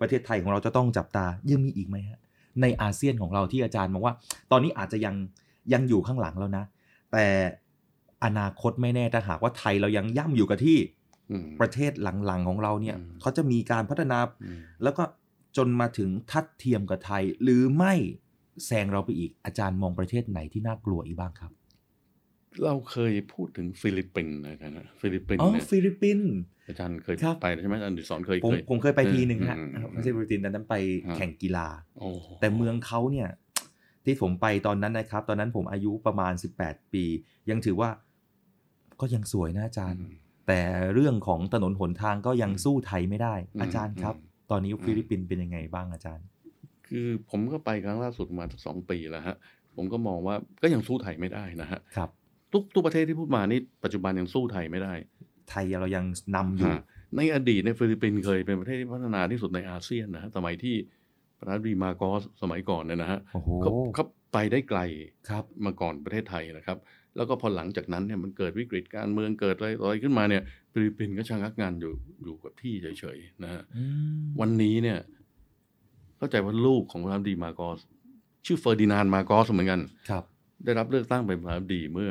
ประเทศไทยของเราจะต้องจับตายังมีอีกไหมฮะในอาเซียนของเราที่อาจารย์มองว่า ตอนนี้อาจจะยังยังอยู่ข้างหลังแล้วนะ แต่อนาคตไม่แน่ถ้าหากว่าไทยเรายังย่ำอยู่กับที่อืมประเทศหลังๆของเราเนี่ยอืมเขาจะมีการพัฒนาอืมแล้วก็จนมาถึงทัดเทียมกับไทย หรือไม่แซงเราไปอีกอาจารย์มองประเทศไหนที่น่ากลัวอีกบ้างครับ เราเคยพูดถึงฟิลิปปินส์นะฮะฟิลิปปินส์อ๋อเนี่ยฟิลิปปินส์อาจารย์เคยครับไปใช่ไหมอาจารย์ดิสอนเคยผมเคยผมเคยไปทีหนึ่งฮะอืมไม่ใช่ฟิลิปปินส์แต่นั้นไปฮะแข่งกีฬาโอ้โหแต่เมืองเขาเนี่ย ที่ผมไปตอนนั้นนะครับ ตอนนั้นผมอายุประมาณ 18 ปี ยังถือว่าก็ยังสวยนะอาจารย์ แต่เรื่องของถนนหนทางก็ยังสู้ไทยไม่ได้อืมอาจารย์ครับ ตอนนี้ฟิลิปปินส์เป็นยังไงบ้างอาจารย์ คือผมก็ไปครั้งล่าสุดมาสักสองปีแล้วฮะผมก็มองว่าก็ยังสู้ไทยไม่ได้นะฮะครับ ทุกทุกประเทศที่พูดมานี่ปัจจุบันยังสู้ไทยไม่ได้ ไทยเรายังนำอยู่ฮะในอดีตในยฟิลิปปินส์เคยเป็นประเทศที่พัฒนาที่สุดในอาเซียนนะฮะสมัยที่ประธานาธิบดีมาร์กอสสมัยก่อนเนี่ยนะฮะโอ้โหเขาเขาไปได้ไกลครับมาก่อนประเทศไทยนะครับ แล้วก็พอหลังจากนั้นเนี่ยมันเกิดวิกฤตการเมืองเกิดอะไรอะไรขึ้นมาเนี่ยฟิลิปปินส์ก็ชะงักงันอยู่อยู่กับที่เฉยๆนะฮะอืมวันนี้เนี่ย เข้าใจว่าลูกของประธานาธิบดีมาร์กอสชื่อเฟอร์ดินานด์มาร์กอสเหมือนกันครับ ได้รับเลือกตั้งเป็นประธานาธิบดีเมื่อ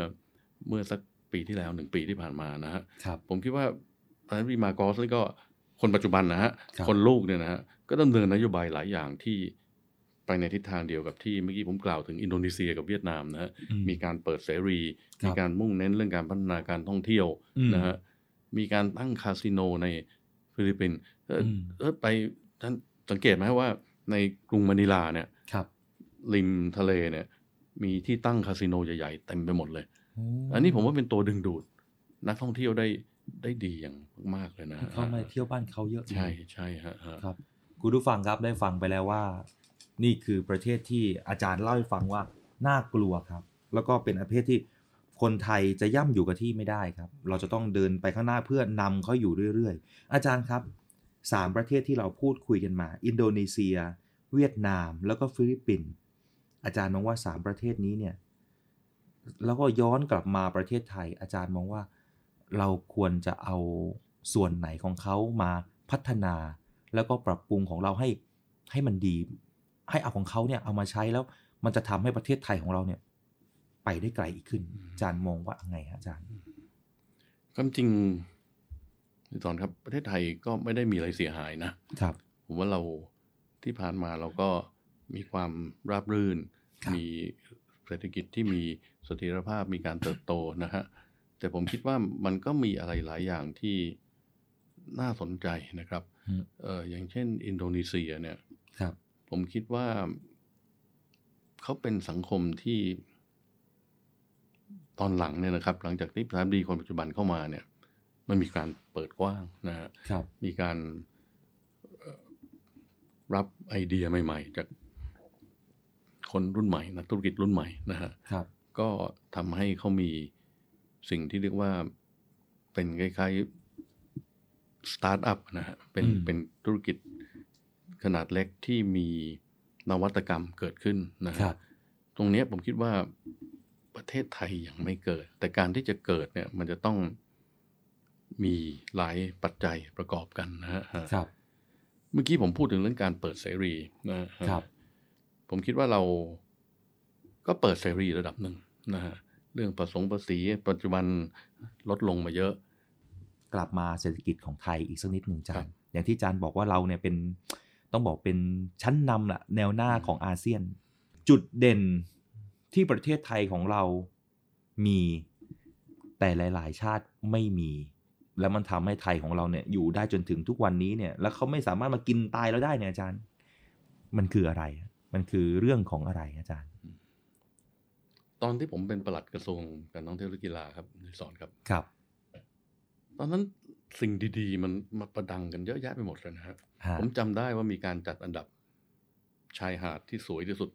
เมื่อสักปีที่แล้วหนึ่งปีที่ผ่านมานะฮะครับผมคิดว่าประธานาธิบดีมาร์กอสนี่ก็คนปัจจุบันนะฮะครับคนลูกเนี่ยนะฮะก็ดำเนินนโยบายหลายอย่างที่ไปในทิศทางเดียวกับที่เมื่อกี้ผมกล่าวถึงอินโดนีเซียกับเวียดนามนะฮะอืมมีการเปิดเสรีครับมีการมุ่งเน้นเรื่องการพัฒนาการท่องเที่ยวอืมนะฮะมีการตั้งคาสิโนในฟิลิปปินส์เอ่ออมเออไปท่านสังเกตไหมว่าในกรุงมะนิลาเนี่ยครับริมทะเลเนี่ย มีที่ตั้งคาสิโนใหญ่ๆเต็มไปหมดเลยโอ้อันนี้ผมว่าเป็นตัวดึงดูด นักท่องเที่ยวได้ได้ดีอย่างมากๆเลยนะฮะเข้ามาเที่ยวบ้านเขาเยอะใช่ใช่ฮะฮะครับคุณผู้ฟังครับได้ฟังไปแล้วว่า นี่คือประเทศที่อาจารย์เล่าให้ฟังว่าน่ากลัวครับ แล้วก็เป็นประเทศที่คนไทยจะย่ำอยู่กับที่ไม่ได้ครับ เราจะต้องเดินไปข้างหน้าเพื่อนำเขาอยู่เรื่อยๆ อาจารย์ครับสามประเทศที่เราพูดคุยกันมา อินโดนีเซีย เวียดนาม แล้วก็ฟิลิปปินส์อาจารย์มองว่าสามประเทศนี้เนี่ย แล้วก็ย้อนกลับมาประเทศไทย อาจารย์มองว่า เราควรจะเอาส่วนไหนของเขามาพัฒนา แล้วก็ปรับปรุงของเราให้ให้มันดี ให้เอาของเขาเนี่ยเอามาใช้แล้วมันจะทำให้ประเทศไทยของเราเนี่ย ไปได้ไกลอีกขึ้น อาจารย์มองว่าไงฮะอาจารย์ความจริงพี่สอนครับประเทศไทยก็ไม่ได้มีอะไรเสียหายนะครับ ผมว่าเราที่ผ่านมาเราก็มีความราบรื่นครับมีเศรษฐกิจที่มีเส ถียรภาพมีการเติบโตนะฮะแต่ผมคิดว่ามันก็มีอะไรหลายอย่างที่น่าสนใจนะครับอืมเอออย่างเช่น อินโดนีเซียเนี่ยครับผมคิดว่าเขาเป็นสังคมที่ตอนหลังเนี่ยนะครับ หลังจากที่ประธานาธิบดีคนปัจจุบันเข้ามาเนี่ย มันมีการเปิดกว้างนะฮะครับมีการเอ่อรับไอเดียใหม่ ๆ จากคนรุ่นใหม่นักธุรกิจรุ่นใหม่นะฮะครับ ก็ทำให้เขามีสิ่งที่เรียกว่าเป็นคล้ายๆสตาร์ทอัพนะฮะเป็นอืมเป็นธุรกิจขนาดเล็กที่มีนวัตกรรมเกิดขึ้นนะครัฮะบตรงเนี้ยผมคิดว่าประเทศไทยยังไม่เกิด แต่การที่จะเกิดเนี่ยมันจะต้องมีหลายปัจจัยประกอบกันนะฮะครับ เมื่อกี้ผมพูดถึงเรื่องการเปิดเสรีนะฮะครับ ผมคิดว่าเรา ก็เปิดเสรีระดับหนึ่งนะฮะเรื่องประสงค์ภาษีปัจจุบันลดลงมาเยอะ กลับมาเศรษฐกิจของไทยอีกสักนิดหนึ่งอาจาครัรย์บอย่างที่อาจารย์บอกว่าเราเนี่ยเป็นต้องบอกเป็นชั้นนำละแนวหน้าของอาเซียน จุดเด่นที่ประเทศไทยของเรามีแต่หลาย ๆ ชาติไม่มี แล้วมันทำให้ไทยของเราเนี่ยอยู่ได้จนถึงทุกวันนี้เนี่ย แล้วเขาไม่สามารถมากินตายเราได้เนี่ยอาจารย์ มันคืออะไร มันคือเรื่องของอะไรอาจารย์ ตอนที่ผมเป็นปลัดกระทรวงการท่องเที่ยวและกีฬาครับในสอนครับครับ ตอนนั้นสิ่งดีๆ มันมาประดังกันเยอะแยะไปหมดเลยนะฮะฮะผมจำได้ว่ามีการจัดอันดับชายหาดที่สวยที่สุด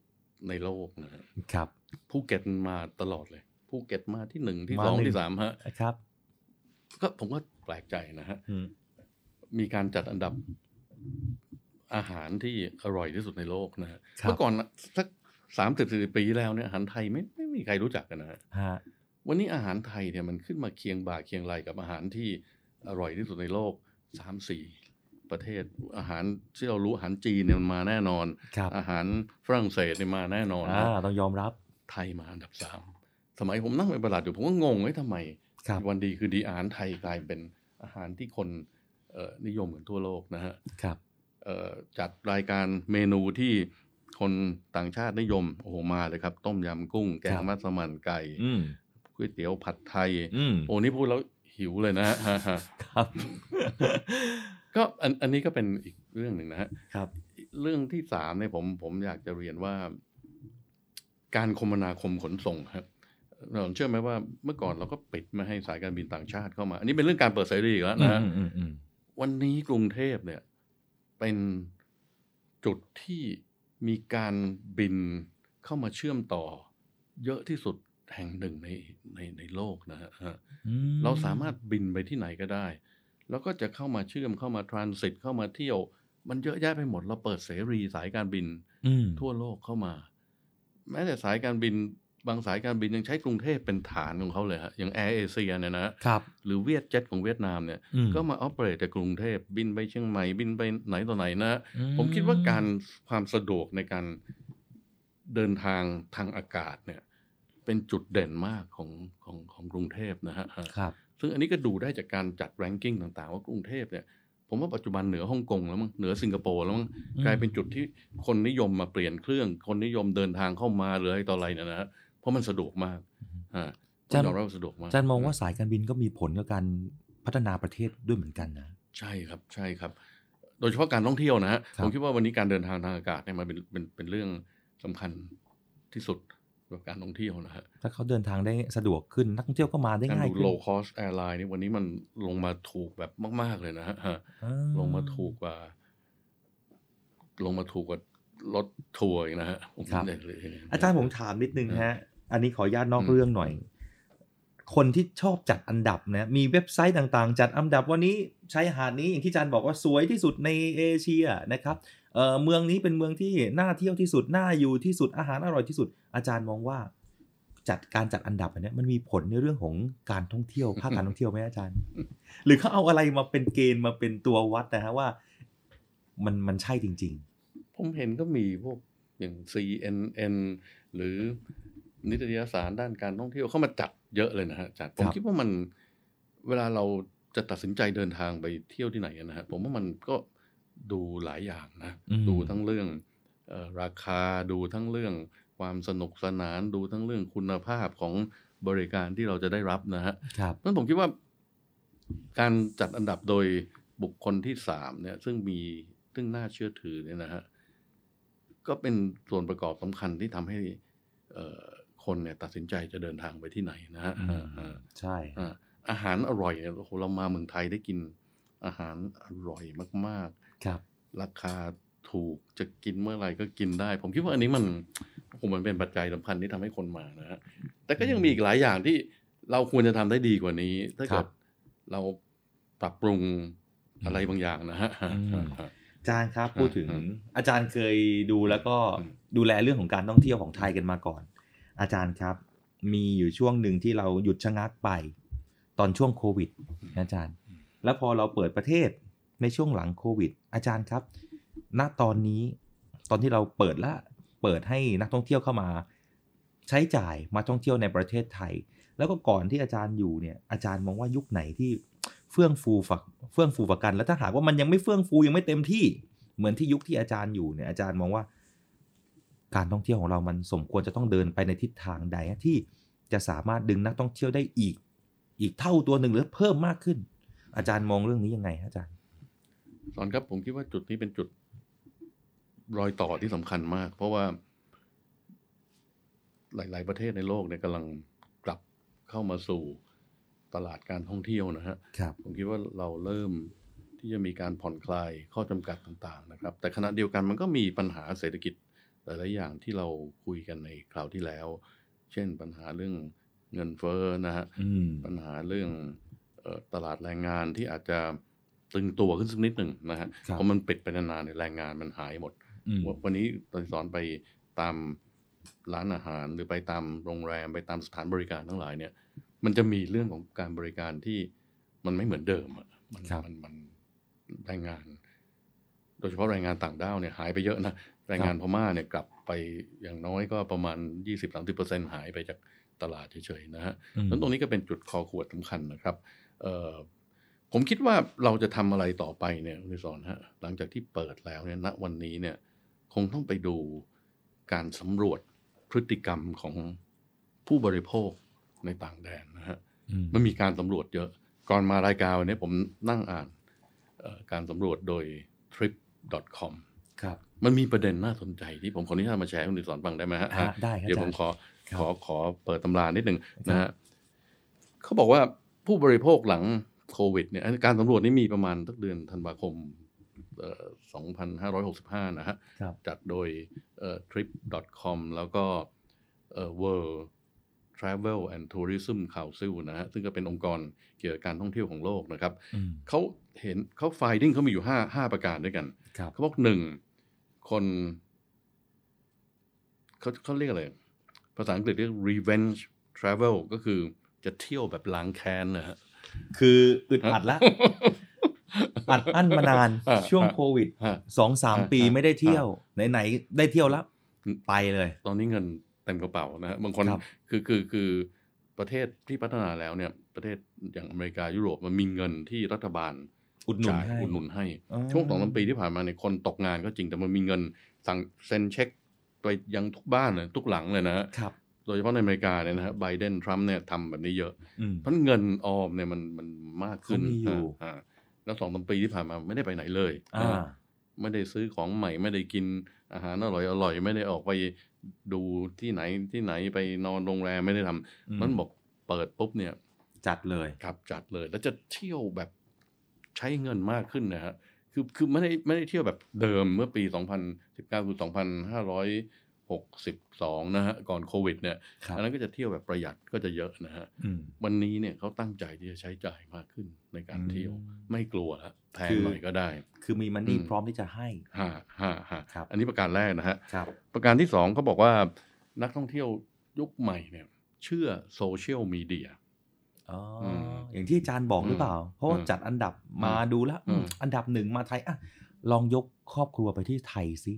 ในโลกนะฮะครับภูเก็ตมาตลอดเลยภูเก็ตมาที่หนึ่งที่มาสองหนึ่งที่สามฮะครับ ก็ผมก็แปลกใจนะฮะอืมมีการจัดอันดับอาหารที่อร่อยที่สุดในโลกนะฮะครับเมื่อก่อนสัก สามสิบสี่ปีที่แล้วเนี่ยอาหารไทยไม่ไม่มีใครรู้จักกันนะฮะฮะวันนี้อาหารไทยเนี่ยมันขึ้นมาเคียงบ่าเคียงไหลกับอาหารที่อร่อยที่สุดในโลกสามสี่ประเทศอาหารที่เรารู้อาหารจีนเนี่ยมันมาแน่นอนครับอาหารฝรั่งเศสเนี่ยมาแน่นอนอ่านะต้องยอมรับไทยมาอันดับสามสมัยผมนั่งเป็นประหลาดอยู่ผมก็งงว่าทำไมครับวันดีคือดีอาหารไทยกลายเป็นอาหารที่คนเอ่อนิยมกันทั่วโลกนะฮะครับเอ่อจัดรายการเมนูที่ คนต่างชาตินิยมโอ้โหมาเลยครับ ต้มยำกุ้งแกคงรับมัสมั่นไก่อืมก๋วยเตี๋ยวผัดไทยอืมโอ้นี่พูดแล้วหิวเลยนะฮะครับ ก็อันอันนี้ก็เป็นอีกเรื่องหนึ่งนะฮะครับ เรื่องที่สามเนี่ยผมผมอยากจะเรียนว่า การคมนาคมขนส่งครับเราเชื่อไหมว่าเมื่อก่อนเราก็ปิดไม่ให้สายการบินต่างชาติเข้ามา อันนี้เป็นเรื่องการเปิดเสรีอีกแล้วนะฮะอืมอืมอืมวันนี้กรุงเทพเนี่ย เป็นจุดที่ มีการบินเข้ามาเชื่อมต่อ เยอะที่สุดแห่งหนึ่งในในในโลกนะฮะอืมเราสามารถบินไปที่ไหนก็ได้ แล้วก็จะเข้ามาเชื่อมเข้ามาทรานสิตเข้ามาเที่ยว มันเยอะแยะไปหมด เราเปิดเสรีสายการบินอืมทั่วโลกเข้ามา แม้แต่สายการบิน บางสายการบินยังใช้กรุงเทพเป็นฐานของเขาเลยฮะอย่างแอร์เอเชียเนี่ยนะครับหรือเวียดเจ็ตของเวียดนามเนี่ยอืมก็มา operate จากกรุงเทพบินไปเชียงใหม่บินไปไหนต่อไหนนะอืมผมคิดว่าการความสะดวกในการเดินทางทางอากาศเนี่ย เป็นจุดเด่นมากของของของกรุงเทพนะฮะครับซึ่งอันนี้ก็ดูได้จากการจัด ranking ต่างๆ ว่ากรุงเทพเนี่ยผมว่าปัจจุบันเหนือฮ่องกงแล้วมั้งเหนือสิงคโปร์แล้วมั้งอืมกลายเป็นจุดที่คนนิยมมาเปลี่ยนเครื่อง คนนิยมเดินทางเข้ามาหรืออะไรต่ออะไรเนี่ยนะฮะเพ ราะมันสะดวกมากฮะอาจารย์ยอมรับว่าสะดวกมากอาจารย์มองว่าสายการบินก็มีผลกับการพัฒนาประเทศด้วยเหมือนกันนะใช่ครับใช่ครับ โดยเฉพาะการท่องเที่ยวนะฮะครับผมคิดว่าวันนี้การเดินทางทางอากาศเนี่ยมันเป็นเป็นเป็นเรื่องสำคัญที่สุดกับการท่องเที่ยวนะฮะถ้าเขาเดินทางได้สะดวกขึ้นนักท่องเที่ยวก็มาได้การง่ายดูขึ้น low cost airline นี่วันนี้มันลงมาถูกแบบมาก ๆเลยนะฮะอ่าลงมาถูกกว่า ลงมาถูกกว่ารถทัวร์อีกนะฮะผมครับเนี่ยเลยอาจารย์ผมถามนิดนึงอืมฮะ อันนี้ขออนุญาตนอกอืมเรื่องหน่อย คนที่ชอบจัดอันดับนะมีเว็บไซต์ต่างๆ จัดอันดับวันนี้ชายหาดนี้อย่างที่อาจารย์บอกว่าสวยที่สุดในเอเชียนะครับเอ่อเมืองนี้เป็นเมืองที่น่าเที่ยวที่สุดน่าอยู่ที่สุดอาหารอร่อยที่สุด อาจารย์มองว่า จัดการจัดอันดับอันเนี้ยมันมีผลในเรื่องของการท่องเที่ยวภาคการท่องเที่ยวไหมอาจารย์ หรือเขาเอาอะไรมาเป็นเกณฑ์มาเป็นตัววัดนะฮะว่า มันมันใช่จริงผมเห็นก็มีพวกอย่าง CNN หรือ นิตยสารด้านการท่องเที่ยวเข้ามาจัดเยอะเลยนะฮะจัดผมครับคิดว่ามันเวลาเราจะตัดสินใจเดินทางไปเที่ยวที่ไหนนะฮะผมว่ามันก็ดูหลายอย่างนะอืมดูทั้งเรื่องเออราคาดูทั้งเรื่องความสนุกสนานดูทั้งเรื่องคุณภาพของบริการที่เราจะได้รับนะฮะๆครับเพราะฉะนั้นผมคิดว่า การจัดอันดับโดยบุคคลที่สามเนี่ย ซึ่งมีซึ่งน่าเชื่อถือเนี่ยนะฮะก็เป็นส่วนประกอบสำคัญที่ทำให้เอ่อ คนเนี่ยตัดสินใจจะเดินทางไปที่ไหนนะฮะอืมอ่าใช่อ่าอาหารอร่อยเนี่ยโอ้โหเรามาเมืองไทยได้กินอาหารอร่อยมากครับๆราคาถูกจะกินเมื่อไหร่ก็กินได้ ผมคิดว่าอันนี้มันโอ้โหมันเป็นปัจจัยสำคัญที่ทำให้คนมานะฮะแต่ก็ยังมีอีกหลายอย่างที่เราควรจะทำได้ดีกว่านี้ ถ้าครัเกิบดเราปรับปรุงอะไรบางอย่างนะฮะอืมอาจารย์ครับพูดถึงอืมอาจารย์เคยดูแล้วก็อืมดูแลเรื่องของการท่องเที่ยวของไทยกันมาก่อน อาจารย์ครับ มีอยู่ช่วงหนึ่งที่เราหยุดชะงักไป ตอนช่วงโควิดอาจารย์ แล้วพอเราเปิดประเทศในช่วงหลังโควิด อาจารย์ครับ ณตอนนี้ตอนที่เราเปิดละเปิดให้นักท่องเที่ยวเข้ามา ใช้จ่ายมาท่องเที่ยวในประเทศไทย แล้วก็ก่อนที่อาจารย์อยู่เนี่ยอาจารย์มองว่ายุคไหนที่เฟื่องฟูฝักเฟื่องฟูฝักกัน แล้วถ้าหากว่ามันยังไม่เฟื่องฟูยังไม่เต็มที่เหมือนที่ยุคที่อาจารย์อยู่เนี่ยอาจารย์มองว่า การท่องเที่ยวของเรามันสมควรจะต้องเดินไปในทิศทางใดที่จะสามารถดึงนักท่องเที่ยวได้อีก อีกเท่าตัวหนึ่งหรือเพิ่มมากขึ้น อาจารย์มองเรื่องนี้ยังไงฮะอาจารย์สอนครับผมคิดว่าจุดนี้เป็นจุดรอยต่อที่สำคัญมาก เพราะว่า หลาย ๆ ประเทศในโลกเนี่ยกำลังกลับเข้ามาสู่ตลาดการท่องเที่ยวนะฮะครับผมคิดว่าเราเริ่มที่จะมีการผ่อนคลายข้อจำกัดต่าง ๆ นะครับ แต่ขณะเดียวกันมันก็มีปัญหาเศรษฐกิจ หลาย ๆ อย่างที่เราคุยกันในคราวที่แล้ว เช่นปัญหาเรื่องเงินเฟ้อนะฮะอืมปัญหาเรื่องเออตลาดแรงงานที่อาจจะตึงตัวขึ้นสักนิดหนึ่งนะฮะครับเพราะมันปิดไปนานๆเนี่ยแรงงานมันหายหมดอืมวันนี้ตอนสอนไปตามร้านอาหารหรือไปตามโรงแรมไปตามสถานบริการทั้งหลายเนี่ย มันจะมีเรื่องของการบริการที่มันไม่เหมือนเดิมอะมันครับมันมันแรงงาน โดยเฉพาะแรงงานต่างด้าวเนี่ยหายไปเยอะนะ แรงงานพม่าเนี่ยกลับไปอย่างน้อยก็ประมาณ 20-30%หายไปจากตลาดเฉยๆนะฮะอืมแล้วตรงนี้ก็เป็นจุดคอขวดสำคัญนะครับเอ่อผมคิดว่าเราจะทำอะไรต่อไปเนี่ยคุณสอนฮะหลังจากที่เปิดแล้วเนี่ยณวันนี้เนี่ยคงต้องไปดูการสำรวจพฤติกรรมของผู้บริโภคในต่างแดนนะฮะอืมมันมีการสำรวจเยอะ ก่อนมารายการวันนี้ผมนั่งอ่านเอ่อการสำรวจโดย trip.com ครับ มันมีประเด็นน่าสนใจที่ผมขออนุญาตมาแชร์ให้คุณดิสอนฟังได้ไหมฮะฮะได้ครับเดี๋ยวอาผจารมย์ขอครับขอขอเปิดตำรานิดหนึ่งนะฮะเขาบอกว่าผู้บริโภคหลังโควิดเนี่ยอันการสำรวจนี่มีประมาณตั้งเดือนธันวาคมเอ่อ2565 นะฮะครับจัดโดยเอ่อ trip.com แล้วก็เอ่อ world travel and tourism council นะฮะซึ่งก็เป็นองค์กรเกี่ยวกับการท่องเที่ยวของโลกนะครับอืมเขาเห็นเขาไฟดิ้งเขามีอยู่ห้าห้าประการด้วยกันครับเขาบอกหนึ่ง คนเขาเขาเรียกอะไร ภาษาอังกฤษเรียก revenge travel ก็คือจะเที่ยวแบบล้างแค้นนะฮะ คืออึดอัดละอัดอั้นมานานอ่าช่วงโควิดฮะสองสามอ่าปีอ่าไม่ได้เที่ยว ไหนๆได้เที่ยวแล้ว ไปเลย ตอนนี้เงินเต็มกระเป๋านะฮะบางคนครับคือคือคือประเทศที่พัฒนาแล้วเนี่ย ประเทศอย่างอเมริกายุโรปมันมีเงินที่รัฐบาล อุดหนุนจ่ายให้อุดหนุนให้อ๋อช่วงสองสามปีที่ผ่านมาเนี่ยคนตกงานก็จริงแต่มันมีเงินสั่งเซ็นเช็คไปยังทุกบ้านเลยทุกหลังเลยนะฮะครับโดยเฉพาะในอเมริกาเนี่ยนะฮะไบเดนทรัมป์เนี่ยทำแบบนี้เยอะอืมเพราะเงินออมเนี่ยมันมันมากขึ้นเขามีอยู่อ่าอ่าแล้วสองสามปีที่ผ่านมาไม่ได้ไปไหนเลยอ่านะไม่ได้ซื้อของใหม่ไม่ได้กินอาหารอร่อยอร่อยไม่ได้ออกไปดูที่ไหนที่ไหนไปนอนโรงแรมไม่ได้ทำอืมมันบอกเปิดปุ๊บเนี่ย จัดเลยครับจัดเลยแล้วจะเที่ยวแบบ ใช้เงินมากขึ้นนะฮะคือคือไม่ได้ไม่ได้เที่ยวแบบเดิมเมื่อปี 2019คือ2562 นะฮะก่อนโควิดเนี่ยครับอันนั้นก็จะเที่ยวแบบประหยัดก็จะเยอะนะฮะอืมวันนี้เนี่ยเขาตั้งใจที่จะใช้จ่ายมากขึ้นในการเที่ยวอืมไม่กลัวละแพงคือหน่อยก็ได้ คือมีมันนี่อืมพร้อมที่จะให้ฮ่าฮ่าฮ่าครับอันนี้ประการแรกนะฮะครับประการที่สองเขาบอกว่านักท่องเที่ยวยุคใหม่เนี่ยเชื่อโซเชียลมีเดีย อ๋ออมอย่างที่อาจารย์บอกหรือเปล่า เพราะว่าอืมจัดอันดับมาดูแล้วอืมอืมอันดับหนึ่งมาไทยอะลองยกครอบครัวไปที่ไทยสิ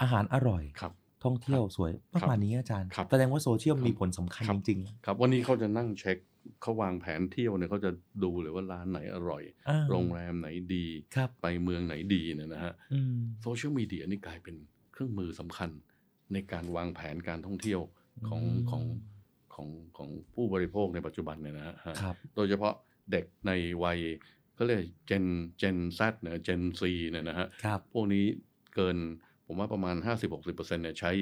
อาหารอร่อยครับ ท่องเที่ยวสวยประมาณนี้อาจารย์แสดงว่าโซเชียลมีผลสำคัญจริงครับวันนี้เขาจะนั่งเช็คเขาวางแผนเที่ยวเนี่ยเขาจะดูเลยว่าร้านไหนอร่อยอ่าโรงแรมไหนดีครับไปเมืองไหนดีเนี่ยนะฮะๆอืมโซเชียลมีเดียนี่กลายเป็นเครื่องมือสำคัญในการวางแผนการท่องเที่ยวของอืมของ ของของผู้บริโภคในปัจจุบันเนี่ยนะฮะครับโดยเฉพาะเด็กในวัยเขาเรียกเจนเจนซเนี่ยเจนซีเนี่ยนะฮะครับพวกนี้เกินผมว่าประมาณ 50-60%เนี่ยใช้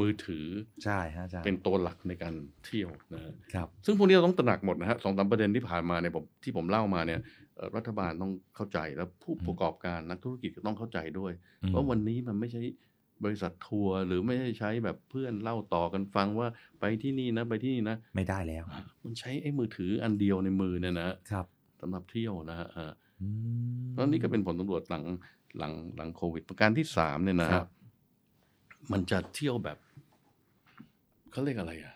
มือถือใช่ฮะอาจารย์เป็นตัวหลักในการเที่ยวนะฮะครับซึ่งพวกนี้เราต้องตระหนักหมดนะฮะสองสามประเด็นที่ผ่านมาเนี่ยผมที่ผมเล่ามาเนี่ยเอ่อรัฐบาลต้องเข้าใจแล้วผู้ประกอบการนักธุรกิจก็ต้องเข้าใจด้วยอืมว่าวันนี้มันไม่ใช่ บริษัททัวร์หรือไม่ได้ใช้แบบเพื่อนเล่าต่อกันฟังว่าไปที่นี่นะ ไปที่นี่นะ ไม่ได้แล้ว มันใช้ไอ้มือถืออันเดียวในมือเนี่ยนะครับสำหรับเที่ยวนะฮะอ่าอืมแล้วนี่ก็เป็นผลสำรวจหลังหลังหลังโควิด ประการที่สามเนี่ยนะฮะครับมันจะเที่ยวแบบเขาเรียกอะไรอะ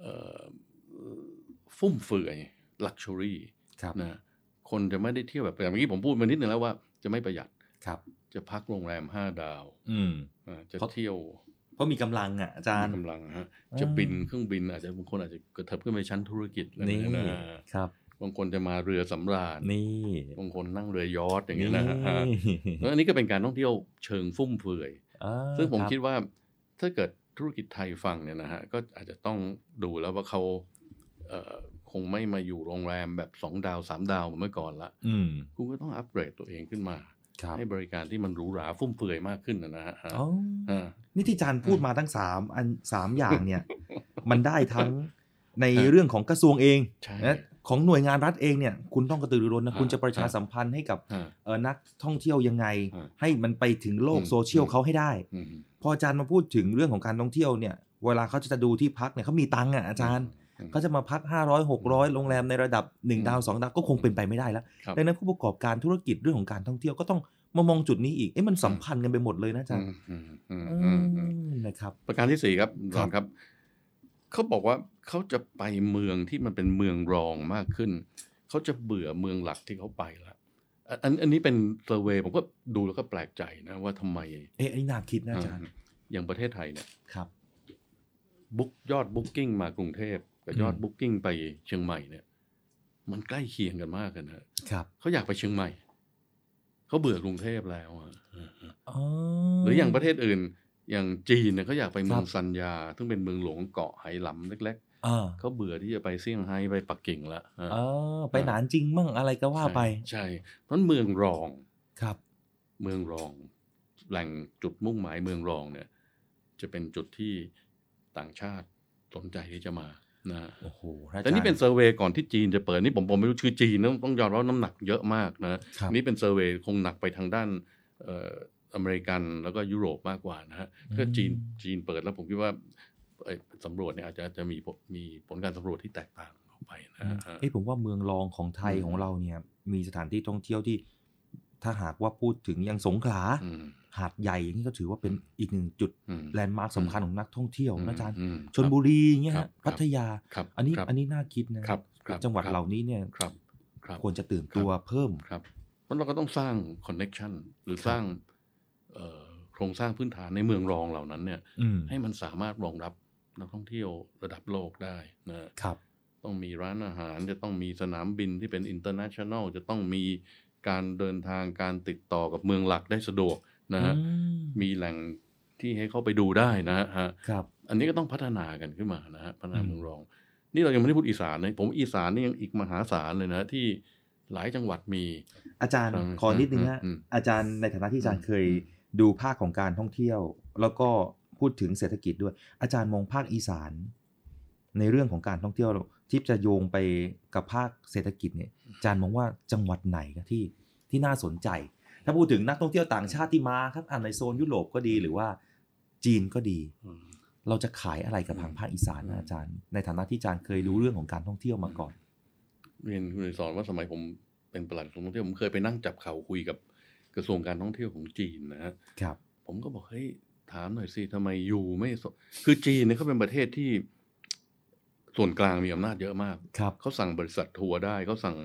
เอ่อฟุ่มเฟือย luxury ครับนะคนจะไม่ได้เที่ยวแบบอย่างเมื่อกี้ผมพูดมานิดนึงแล้วว่าจะไม่ประหยัด ครับ จะพักโรงแรมห้าดาว อืมอ่าจะเพราะเที่ยว เพราะมีกำลังอะอาจารย์มีกำลังฮะอ่าจะบินเครื่องบินอาจจะบางคนอาจจะกระเถิบขึ้นไปชั้นธุรกิจอะไรนี่แบบนะครับบางคนจะมาเรือสำราญนี่บางคนนั่งเรือยอชต์อย่างเงี้ยนะฮะนี่แล้วอันนี้ก็เป็นการท่องเที่ยวเชิงฟุ่มเฟือยอ่าซึ่งผมรับคิดว่าถ้าเกิดธุรกิจไทยฟังเนี่ยนะฮะก็อาจจะต้องดูแล้วว่าเขาเอ่อคงไม่มาอยู่โรงแรมแบบสองดาวสามดาวเหมือนเมื่อก่อนละอืมคุณก็ต้องอัปเกรดตัวเองขึ้นมาครับ ให้บริการที่มันหรูหราฟุ่มเฟือยมากขึ้นนะนะฮะอ๋ออ่านี่ที่อาจารย์พูดมาทั้งสามอันสามอย่างเนี่ย มันได้ทั้งในฮะเรื่องของกระทรวงเองใช่นะของหน่วยงานรัฐเองเนี่ย คุณต้องกระตือรือร้นนะฮะคุณจะประชาฮะสัมพันธ์ให้กับฮะเอ่อนักท่องเที่ยวยังไงฮะให้มันไปถึงโลกอืมโซเชียลอืมเขาให้ได้อืมพออาจารย์มาพูดถึงเรื่องของการท่องเที่ยวเนี่ย เวลาเขาจะดูที่พักเนี่ยเขามีตังค์อะอาจารย์อืม เขาจะมาพัก 500 600 โรงแรมในระดับอืม1ดาว 2 ดาว ก็คงเป็นไปไม่ได้แล้วครับดังนั้นผู้ประกอบการธุรกิจเรื่องของการท่องเที่ยวก็ต้องมามองจุดนี้อีก เอ๊ะมันสัมพันธ์กันไปหมดเลยนะอาจารย์อืมอืมอือืมอืมมนะครับ ประการที่สี่ครับครับสอนครับ เขาบอกว่าเขาจะไปเมืองที่มันเป็นเมืองรองมากขึ้น เขาจะเบื่อเมืองหลักที่เขาไปแล้วอันอันอันนี้เป็น survey ผมก็ดูแล้วก็แปลกใจนะว่าทำไม เอ๊ะอันนี้น่าคิดนะอาจารย์อ่าอย่างประเทศไทยเนี่ยครับ book ยอด booking มากรุงเทพ กับยอดอืม booking ไปเชียงใหม่เนี่ย มันใกล้เคียงกันมากกันนะครับเขาอยากไปเชียงใหม่เขาเบื่อกรุงเทพแล้วอะอ๋อหรืออย่างประเทศอื่น อย่างจีนเนี่ยเขาอยากไปเมืองครับซันยาซึ่งเป็นเมืองหลวงเกาะไหหลำเล็กอ่าๆเขาเบื่อที่จะไปเซี่ยงไฮ้ไปปักกิ่งละอ่าอ๋อไปหนานจริงมั่งอะไรก็ว่าไป ใช่เพราะเมืองรองครับ เมืองรอง แหล่งจุดมุ่งหมายเมืองรองเนี่ย จะเป็นจุดที่ต่างชาติสนใจที่จะมา นะโอ้โหพระอาจารย์แต่นี่เป็นเซอร์เวยก่อนที่จีนจะเปิดนี่ผมผมไม่รู้ชื่อจีนนะต้องยอมรับว่าน้ำหนักเยอะมากนะครับนี่เป็น survey คงหนักไปทางด้านเอ่ออเมริกันแล้วก็ยุโรปมากกว่านะฮะถ้าจีนจีนเปิดแล้วผมคิดว่าเอ่อสำรวจเนี่ยอาจจะจะมีผลมีผลการสำรวจที่แตกต่างออกไปนะฮะเอ้ยผมว่าเมืองรองของไทยอืมของเราเนี่ยมีสถานที่ท่องเที่ยวที่ถ้าหากว่าพูดถึงอย่างสงขลาอืม หาดใหญ่นี่ก็ถือว่าเป็นอีกหนึ่งจุดอืม landmark สำคัญของนักท่องเที่ยวอืมนะอาจารย์อืมชนบุรีอย่างเงี้ยครัฮะบพัทยาครับอันนี้ครับอันนี้น่าคิดนะครับครับจังหวัดครับเหล่านี้เนี่ยครับครับควรจะตื่นตัวเพิ่มครับเพราะเราก็ต้องสร้างคอนเน็ชันหรือสร้างเอ่อโครงสร้างพื้นฐานในเมืองรองเหล่านั้นเนี่ยอืมให้มันสามารถรองรับนักท่องเที่ยวระดับโลกได้นะครับต้องมีร้านอาหารจะต้องมีสนามบินที่เป็น international จะต้องมีการเดินทางการติดต่อกับเมืองหลักได้สะดวก นะฮะอืมมีแหล่งที่ให้เข้าไปดูได้นะฮะครับ อันนี้ก็ต้องพัฒนากันขึ้นมานะฮะพัฒนาอืมเมืองรอง นี่เรายังไม่ได้พูดอีสานเลยผมอีสานนี่ยังอีกมหาศาลเลยนะที่หลายจังหวัดมี อาจารย์ครับขอนิดนึงฮะอืมอาจารย์ในฐานะที่อาจารย์อืมเคยดูภาคของการท่องเที่ยว แล้วก็พูดถึงเศรษฐกิจด้วย อาจารย์มองภาคอีสาน ในเรื่องของการท่องเที่ยวที่จะโยงไปกับภาคเศรษฐกิจเนี่ยอาจารย์มองว่าจังหวัดไหนครับที่ที่น่าสนใจ ถ้าพูดถึงนักท่องเที่ยวต่างชาติที่มาครับอ่าในโซนยุโรปก็ดีหรือว่าจีนก็ดีอืมเราจะขายอะไรกับทางภาคอีสานนะอาจารย์ ในฐานะที่อาจารย์เคยรู้เรื่องของการท่องเที่ยวมาก่อน เรียนคุณสอนว่าสมัยผมเป็นประหลัดกระทรวงท่องเที่ยวผมเคยไปนั่งจับเข่าคุยกับกระทรวงการท่องเที่ยวของจีนนะฮะครับผมก็บอกเฮ้ยถามหน่อยสิทำไมอยู่ไม่สคือจีนเนี่ยเขาเป็นประเทศที่ส่วนกลางมีอำนาจเยอะมากครับเขาสั่งบริษัททัวร์ได้เขาสั่ง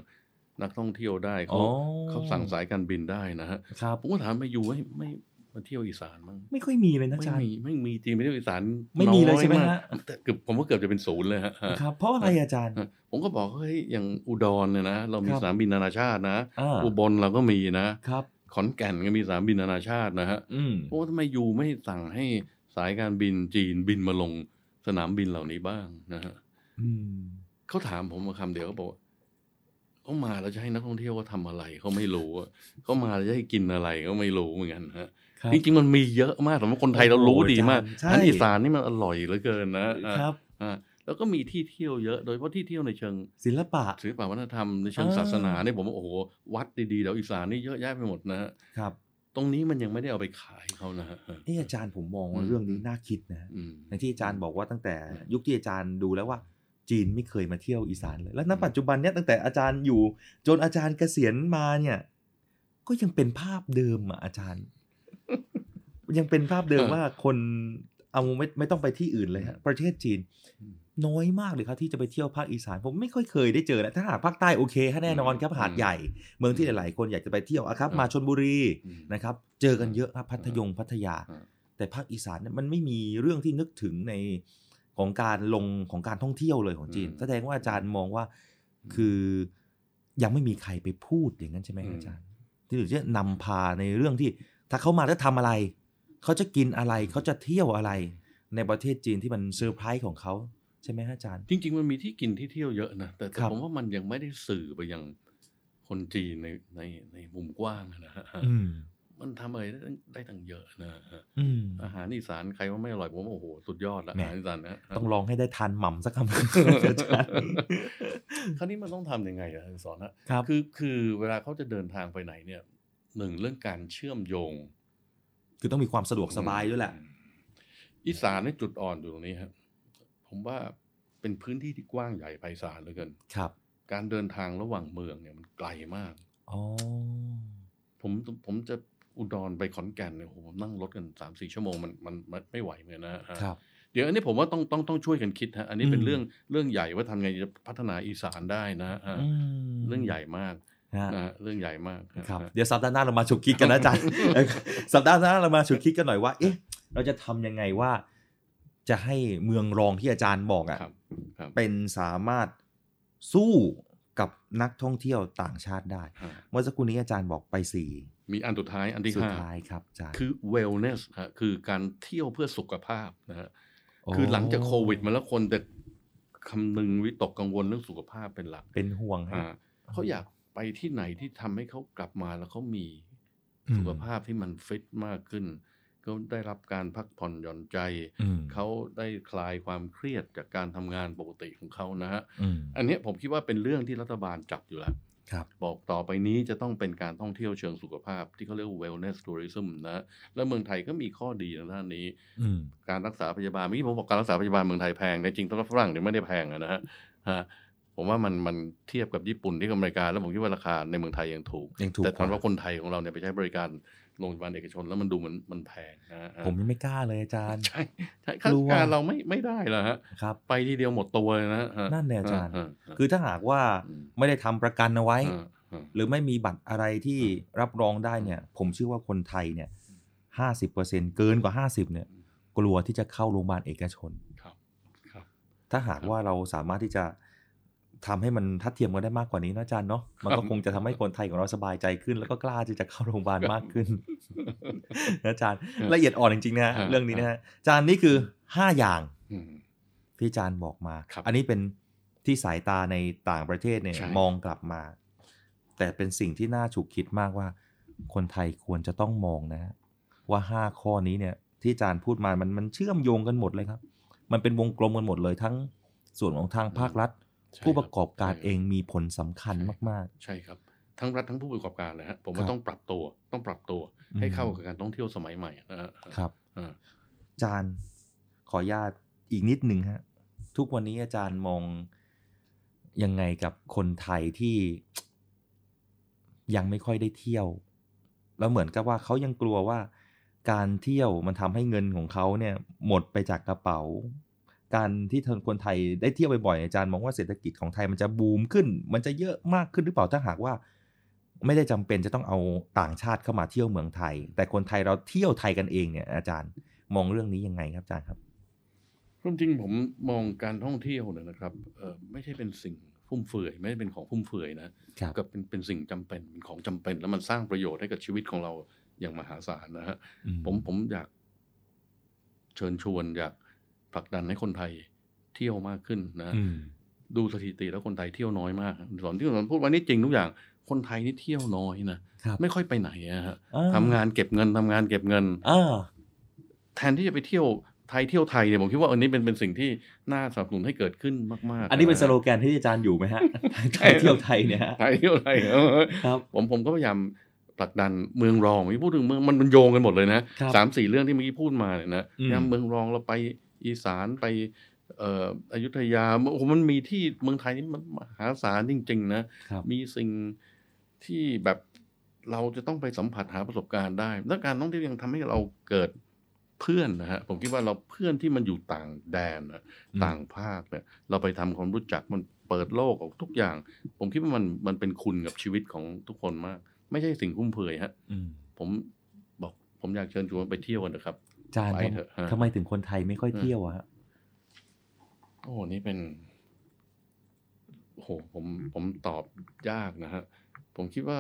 นักท่องเที่ยวได้เขาอ๋อเขาสั่งสายการบินได้นะฮะครับผมก็ถามมาอยู่ไม่ไม่มาเที่ยวอีสานมั้งไม่ค่อยมีเลยนะอาไม่จารย์มีไม่มีจีนไปเที่ยวอีสานไม่มีเลยใช่ไหมน้อากฮะแต่เกือบผมว่าเกือบจะเป็นศูนย์เลยฮะครับเพราะอะไรอาจารย์ ผมก็บอกเฮ้ยอย่างอุดรเนี่ยนะเรามีครับสนามบินนานาชาตินะอ่าอุบลเราก็มีนะครับขอนแก่นก็มีสนามบินนานาชาตินะฮะอืมเพราะว่าทำไมอยู่ไม่สั่งให้สายการบินจีนบินมาลงสนามบินเหล่านี้บ้างนะฮะอืมเขาถามผมมาคำเดียวเขาบอกว่า เขามาแล้วจะให้นักท่องเที่ยวเขาทำอะไรเขาไม่รู้อะเขามาแล้วจะให้กินอะไรก็ไม่รู้เหมือนกันฮะครับจริงๆมันมีเยอะมากสำหรับคนไทยเรารู้ดีมากใช่อันอีสานนี่มันอร่อยเหลือเกินนะครับอ่าแล้วก็มีที่เที่ยวเยอะ โดยเฉพาะที่เที่ยวในเชิงศิลปะศิลปวัฒนธรรมในเชิงอ่าศาสนาเนี่ยผมว่าโอ้โหวัดดีๆแถวอีสานนี่เยอะแยะไปหมดนะฮะครับ ตรงนี้มันยังไม่ได้เอาไปขายเขานะฮะเอออาจารย์ผมมองว่าอืมเรื่องนี้น่าคิดนะอืมในที่อาจารย์บอกว่าตั้งแต่ยุคที่อาจารย์ดูแล้วว่า จีนไม่เคยมาเที่ยวอีสานเลย แล้วณปัจจุบันเนี้ยตั้งแต่อาจารย์อยู่ จนอาจารย์เกษียณมาเนี่ย ก็ยังเป็นภาพเดิมอะอาจารย์ ยังเป็นภาพเดิมเออว่าคนเอาไม่ไม่ต้องไปที่อื่นเลยฮะประเทศจีนอืมน้อยมากเลยครับที่จะไปเที่ยวภาคอีสาน ผมไม่ค่อยเคยได้เจอนะถ้าหากภาคใต้โอเคฮะแน่นอนครับอืมหาดใหญ่ เมืองที่หลายๆ คนอยากจะไปเที่ยวอะครับอืมมาชนบุรีอืมนะครับ เจอกันเยอะครับพัทยงพัทยาอืมแต่ภาคอีสานเนี่ยมันไม่มีเรื่องที่นึกถึงใน ของการลงของการท่องเที่ยวเลยของจีนอืมแสดงว่าอาจารย์มองว่าคือยังไม่มีใครไปพูดอย่างนั้นใช่ไหมอืมอาจารย์ ที่หรือจะนำพาในเรื่องที่ ถ้าเขามาแล้วทำอะไร เขาจะกินอะไรเขาจะเที่ยวอะไร ในประเทศจีนที่มันเซอร์ไพรส์ของเขาใช่ไหมฮะอาจารย์ จริง ๆ มันมีที่กินที่เที่ยวเยอะนะแต่แต่ครับผมว่ามันยังไม่ได้สื่อไปยังคนจีนในในในมุมกว้างนะฮะอื มมันทำอะไรได้ตั้งได้ตั้งเยอะนะฮะอืมอาหารอีสานใครว่าไม่อร่อยผมว่าโอ้โหสุดยอดละแหม่อาหารอีสานนะต้องลองให้ได้ทานหม่ำสักคำอาจารย์คราวนี้มันต้องทำยังไงอะสอนนะครับคือคือเวลาเขาจะเดินทางไปไหนเนี่ยหนึ่งเรื่องการเชื่อมโยง คือต้องมีความสะดวกสบายด้วยแหละ อีสานในจุดอ่อนอยู่ตรงนี้ครับผมว่าเป็นพื้นที่ที่กว้างใหญ่ไพศาลเหลือเกินครับ การเดินทางระหว่างเมืองเนี่ยมันไกลมาก อ๋อผมผมจะ อุดรไปขอนแก่นเนี่ยโอ้โหผมนั่งรถกันสามสี่ชั่วโมงมันมันมันไม่ไหวเหมือนกันนะฮะครับเดี๋ยวอันนี้ผมว่าต้องต้องต้องช่วยกันคิดฮะอันนี้เป็อืนมเรื่องเรื่องใหญ่ว่าทำไงจะพัฒนาอีสานได้นะฮะอืมเรื่องใหญ่มากฮะนะฮะเรื่องใหญ่มากครับฮะเดี๋ยวสัปดาห์หน้าเรามาฉุกคิดกันนะอาจารย์สัปดาห์หน้าเรามาฉุกคิดกันหน่อยว่า เอ๊ะ เราจะทำยังไงว่า จะให้เมืองรองที่อาจารย์บอกอะครับครับเป็นสามารถสู้กับนักท่องเที่ยวต่างชาติได้ฮะเมื่อสักครู่นี้อาจารย์บอกไปสี่ มีอันสุดท้ายอันที่สุดห้าท้ายครับอาจารย์คือ wellness ฮะคือการเที่ยวเพื่อสุขภาพนะฮะโอ้คือหลังจากโควิดมาแล้วคนแต่คำนึงวิตกกังวลเรื่องสุขภาพเป็นหลัก เป็นห่วงฮะอ่าเขาอยากไปที่ไหนที่ทำให้เขากลับมาแล้วเขามีอืมสุขภาพที่มันฟิตมากขึ้นเขาได้รับการพักผ่อนหย่อนใจอืมเขาได้คลายความเครียดจากการทำงานปกติของเขานะฮะอืมอันเนี้ยผมคิดว่าเป็นเรื่องที่รัฐบาลจับอยู่แล้ว ครับบอกต่อไปนี้จะต้องเป็นการท่องเที่ยวเชิงสุขภาพ ที่เขาเรียกว่า wellness tourism นะแล้วเมืองไทยก็มีข้อดีในด้านนี้อืมการรักษาพยาบาลเมื่อกี้ผมบอกการรักษาพยาบาลเมืองไทยแพงแต่จริงๆต้องฝรั่งเนี่ยไม่ได้แพงอะนะฮะฮะผมว่ามันมันเทียบกับญี่ปุ่นที่อเมริกาแล้วผมคิดว่าราคาในเมืองไทยยังถูกยังถูกแต่กตอนว่าว่าคนไทยของเราเนี่ยไปใช้บริการ โรงพยาบาลเอกชนแล้วมันดูเหมือนมันแพงนะฮะผมยังไม่กล้าเลยอาจารย์ใช่ใช่ค่ากลัวการเราไม่ไม่ได้เหรอฮะครับ ไปทีเดียวหมดตัวเลยนะฮะนั่นเนี่ยอาจารย์ฮะฮะคือถ้าหากว่าไม่ได้ทำประกันเอาไว้ฮะฮะหรือไม่มีบัตรอะไรที่รับรองได้เนี่ย ผมเชื่อว่าคนไทยเนี่ยห้าสิบเปอร์เซ็นเกินกว่าห้าสิบเนี่ย กลัวที่จะเข้าโรงพยาบาลเอกชนครับครับถ้าหากว่าเราสามารถที่จะ ทำให้มันทัดเทียมกันได้มากกว่านี้นะอาจารย์เนาะมันก็คงจะทำให้คนไทยของเราสบายใจขึ้น แล้วก็กล้าที่จะเข้าโรงพยาบาลมากขึ้นนะอาจารย์ละเอียดอ่อนจริงๆนะฮะฮะเรื่องนี้นะฮะอาจารย์นี่คือห้าอย่างอืมที่อาจารย์บอกมาครับอันนี้เป็นที่สายตาในต่างประเทศเนี่ยใช่มองกลับมา แต่เป็นสิ่งที่น่าฉุกคิดมากว่า คนไทยควรจะต้องมองนะฮะว่าห้าข้อนี้เนี่ย ที่อาจารย์พูดมามันมันเชื่อมโยงกันหมดเลยครับ มันเป็นวงกลมกันหมดเลยทั้งส่วนของทางภาครัฐใช่ ผู้ประกอบการใช่เองมีผลสำคัญมากใช่ครับ ทั้งรัฐทั้งผู้ประกอบการเลยฮะผมคว่ารับต้องปรับตัวต้องปรับตัวอืมให้เข้ากับการท่องเที่ยวสมัยใหม่นะฮะๆครับอ่าอาจารย์ขออนุญาตอีกนิดหนึ่งฮะทุกวันนี้อาจารย์มองยังไงกับคนไทยที่ยังไม่ค่อยได้เที่ยว แล้วเหมือนกับว่าเขายังกลัวว่า การเที่ยวมันทำให้เงินของเขาเนี่ย หมดไปจากกระเป๋า การที่คนไทยได้เที่ยวบ่อยๆอาจารย์มองว่าเศรษฐกิจของไทยมันจะบูมขึ้น มันจะเยอะมากขึ้นหรือเปล่าถ้าหากว่า ไม่ได้จำเป็นจะต้องเอาต่างชาติเข้ามาเที่ยวเมืองไทย แต่คนไทยเราเที่ยวไทยกันเองเนี่ยอาจารย์มองเรื่องนี้ยังไงครับอาจารย์ครับความจริงผมมองการท่องเที่ยวเนี่ยนะครับเออไม่ใช่เป็นสิ่งฟุ่มเฟือยไม่ได้เป็นของฟุ่มเฟือยนะครับกับเป็นเป็นสิ่งจำเป็นเป็นของจำเป็น แล้วมันสร้างประโยชน์ให้กับชีวิตของเราอย่างมหาศาลนะฮะอืมผมผมอยากเชิญชวนอยาก ผลักดันให้คนไทยเที่ยวมากขึ้นนะอืมดูสถิติแล้วคนไทยเที่ยวน้อยมากสอนที่สอนพูดว่านี่จริงทุกอย่างคนไทยนี่เที่ยวน้อยนะครับไม่ค่อยไปไหนอะฮะอ่าทำงานเก็บเงินทำงานเก็บเงินอ่าแทนที่จะไปเที่ยวไทยเที่ยวไทยเนี่ยผมคิดว่าอันนี้เป็นเป็นสิ่งที่น่าสนับสนุนให้เกิดขึ้นมากๆ อันนี้เป็นสะฮะโลแกนที่อาจารย์อยู่ไหมฮะไทยเที่ยวไทยเนี่ยฮะไทยเที่ยวไทยเออครับผมผมก็พยายามผลักดันเมืองรองที่พูดถึงเมืองมันมันโยงกันหมดเลยนะครับสามสี่เรื่องที่เมื่อกี้พูดมาเนี่ยนะอืมยามเมืองรองเราไป อีสานไปเอ่ออยุธยาโอ้โหมันมีที่เมืองไทยนี่มันมหาศาลจริง ๆ นะครับมีสิ่งที่แบบเราจะต้องไปสัมผัสหาประสบการณ์ได้ และการท่องเที่ยวยังทำให้เราเกิดเพื่อนนะฮะผมคิดว่าเราเพื่อนที่มันอยู่ต่างแดนนะอืมต่างภาคเนี่ยเราไปทำความรู้จักมันเปิดโลกออกทุกอย่าง ผมคิดว่ามันมันเป็นคุณกับชีวิตของทุกคนมาก ไม่ใช่สิ่งคุ้มเฟือยฮะอืมผมบอกผมอยากเชิญชวนไปเที่ยวกันนะครับอา จารย์ไปครับเถอะฮะทำไมถึงคนไทยไม่ค่อยเที่ยวอะฮะโอ้โหนี่เป็นโอ้โหผมผมตอบยากนะฮะ ผมคิดว่า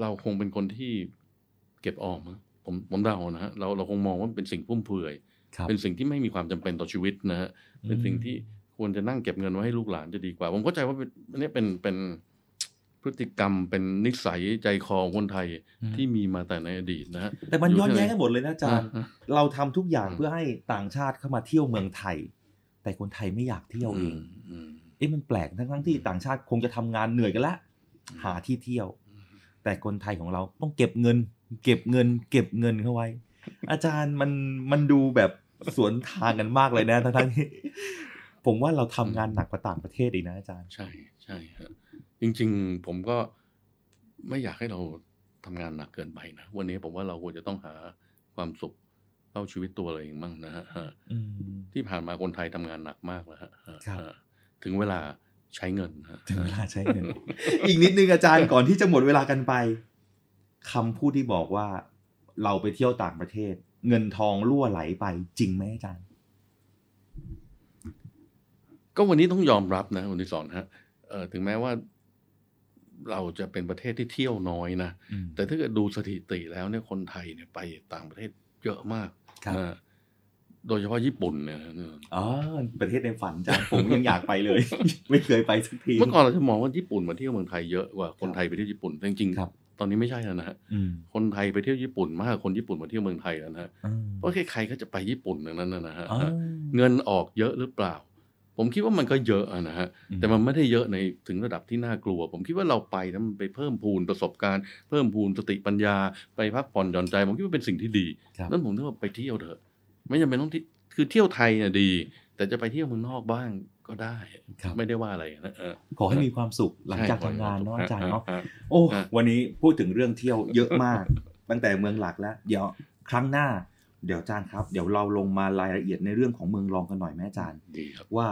เราคงเป็นคนที่เก็บออมมั้งผมผมเดานะฮะเราเราคงมองว่ามันเป็นสิ่งฟุ่มเฟือยครับเป็นสิ่งที่ไม่มีความจำเป็นต่อชีวิตนะฮะเป็นสิ่งที่ควรจะนั่งเก็บเงินไว้ให้ลูกหลานจะดีกว่า ผมเข้าใจว่าเป็นอันนี้เป็นเป็น พฤติกรรมเป็นนิสัยใจคอของคนไทยอืมที่มีมาแต่ในอดีตนะฮะแต่มันย้อนที่แย้งกันหมดเลยนะอาจารย์อ่าเราทำทุกอย่างเพื่อให้ต่างชาติเข้ามาเที่ยวเมืองไทย แต่คนไทยไม่อยากเที่ยวเองอืมเอ๊ะมันแปลกทั้งทั้งๆที่ต่างชาติคงจะทำงานเหนื่อยกันละหาที่เที่ยว แต่คนไทยของเราต้องเก็บเงิน เก็บเงิน เก็บเงินเข้าไว้ อาจารย์มันมันดูแบบสวนทางกันมากเลยนะทั้งทั้งๆที่ผมว่าเราทำงานหนักกว่าต่างประเทศอีกนะอาจารย์ ใช่ใช่ฮะ จริง ๆ ผมก็ไม่อยากให้เราทำงานหนักเกินไปนะวันนี้ผมว่าเราควรจะต้องหาความสุขเข้าชีวิตตัวเราเองมั่งนะฮะฮะอืมที่ผ่านมาคนไทยทำงานหนักมากแล้วฮะฮะครับฮะถึงเวลาใช้เงินฮะถึงเวลาใช้เงิน อีกนิดนึงอาจารย์ก่อนที่จะหมดเวลากันไปคำพูดที่บอกว่าเราไปเที่ยวต่างประเทศ เงินทองรั่วไหลไปจริงไหมอาจารย์ ก็วันนี้ต้องยอมรับนะคุณที่สอนฮะเอ่อถึงแม้ว่า เราจะเป็นประเทศที่เที่ยวน้อยนะอืมแต่ถ้าเกิดดูสถิติแล้วเนี่ยคนไทยเนี่ยไปต่างประเทศเยอะมากครับนะโดยเฉพาะญี่ปุ่นเนี่ยอ๋อประเทศในฝันอาจารย์ผมยังอยากไปเลย ไม่เคยไปสักที เมื่อก่อนเราจะมองว่าญี่ปุ่นมาเที่ยวเมืองไทยเยอะกว่าคนไทยไปเที่ยวญี่ปุ่นแต่จริงครับๆตอนนี้ไม่ใช่แล้วนะฮะอืมคนไทยไปเที่ยวญี่ปุ่นมากกว่าคนญี่ปุ่นมาเที่ยวเมืองไทยแล้วนะฮะอืมเพราะใครๆก็จะไปญี่ปุ่นอย่างนั้นนะนะฮะอ๋อเงินออกเยอะหรือเปล่า ผมคิดว่ามันก็เยอะอะนะฮะอืมแต่มันไม่ได้เยอะในถึงระดับที่น่ากลัว ผมคิดว่าเราไปแล้วมันไปเพิ่มพูนประสบการณ์เพิ่มพูนสติปัญญา ไปพักผ่อนหย่อนใจ ผมคิดว่าเป็นสิ่งที่ดีครับนั้นผมคิดว่าไปเที่ยวเถอะ ไม่จำเป็นต้องที่คือเที่ยวไทยเนี่ยดี แต่จะไปเที่ยวเมืองนอกบ้างก็ได้ครับไม่ได้ว่าอะไรนะเออขอให้มีความสุขหลังจากใช่ทำงานเนาะขอให้มีความสุขอาจารย์เนาะฮะฮะโอ้ฮะวันนี้พูดถึงเรื่องเที่ยวเยอะมาก ตั้งแต่เมืองหลักแล้ว เดี๋ยวครั้งหน้า เดี๋ยวอาจารย์ครับ เดี๋ยวเราลงมารายละเอียดในเรื่องของเมืองรองกันหน่อยแม่อาจารย์ดีครับว่า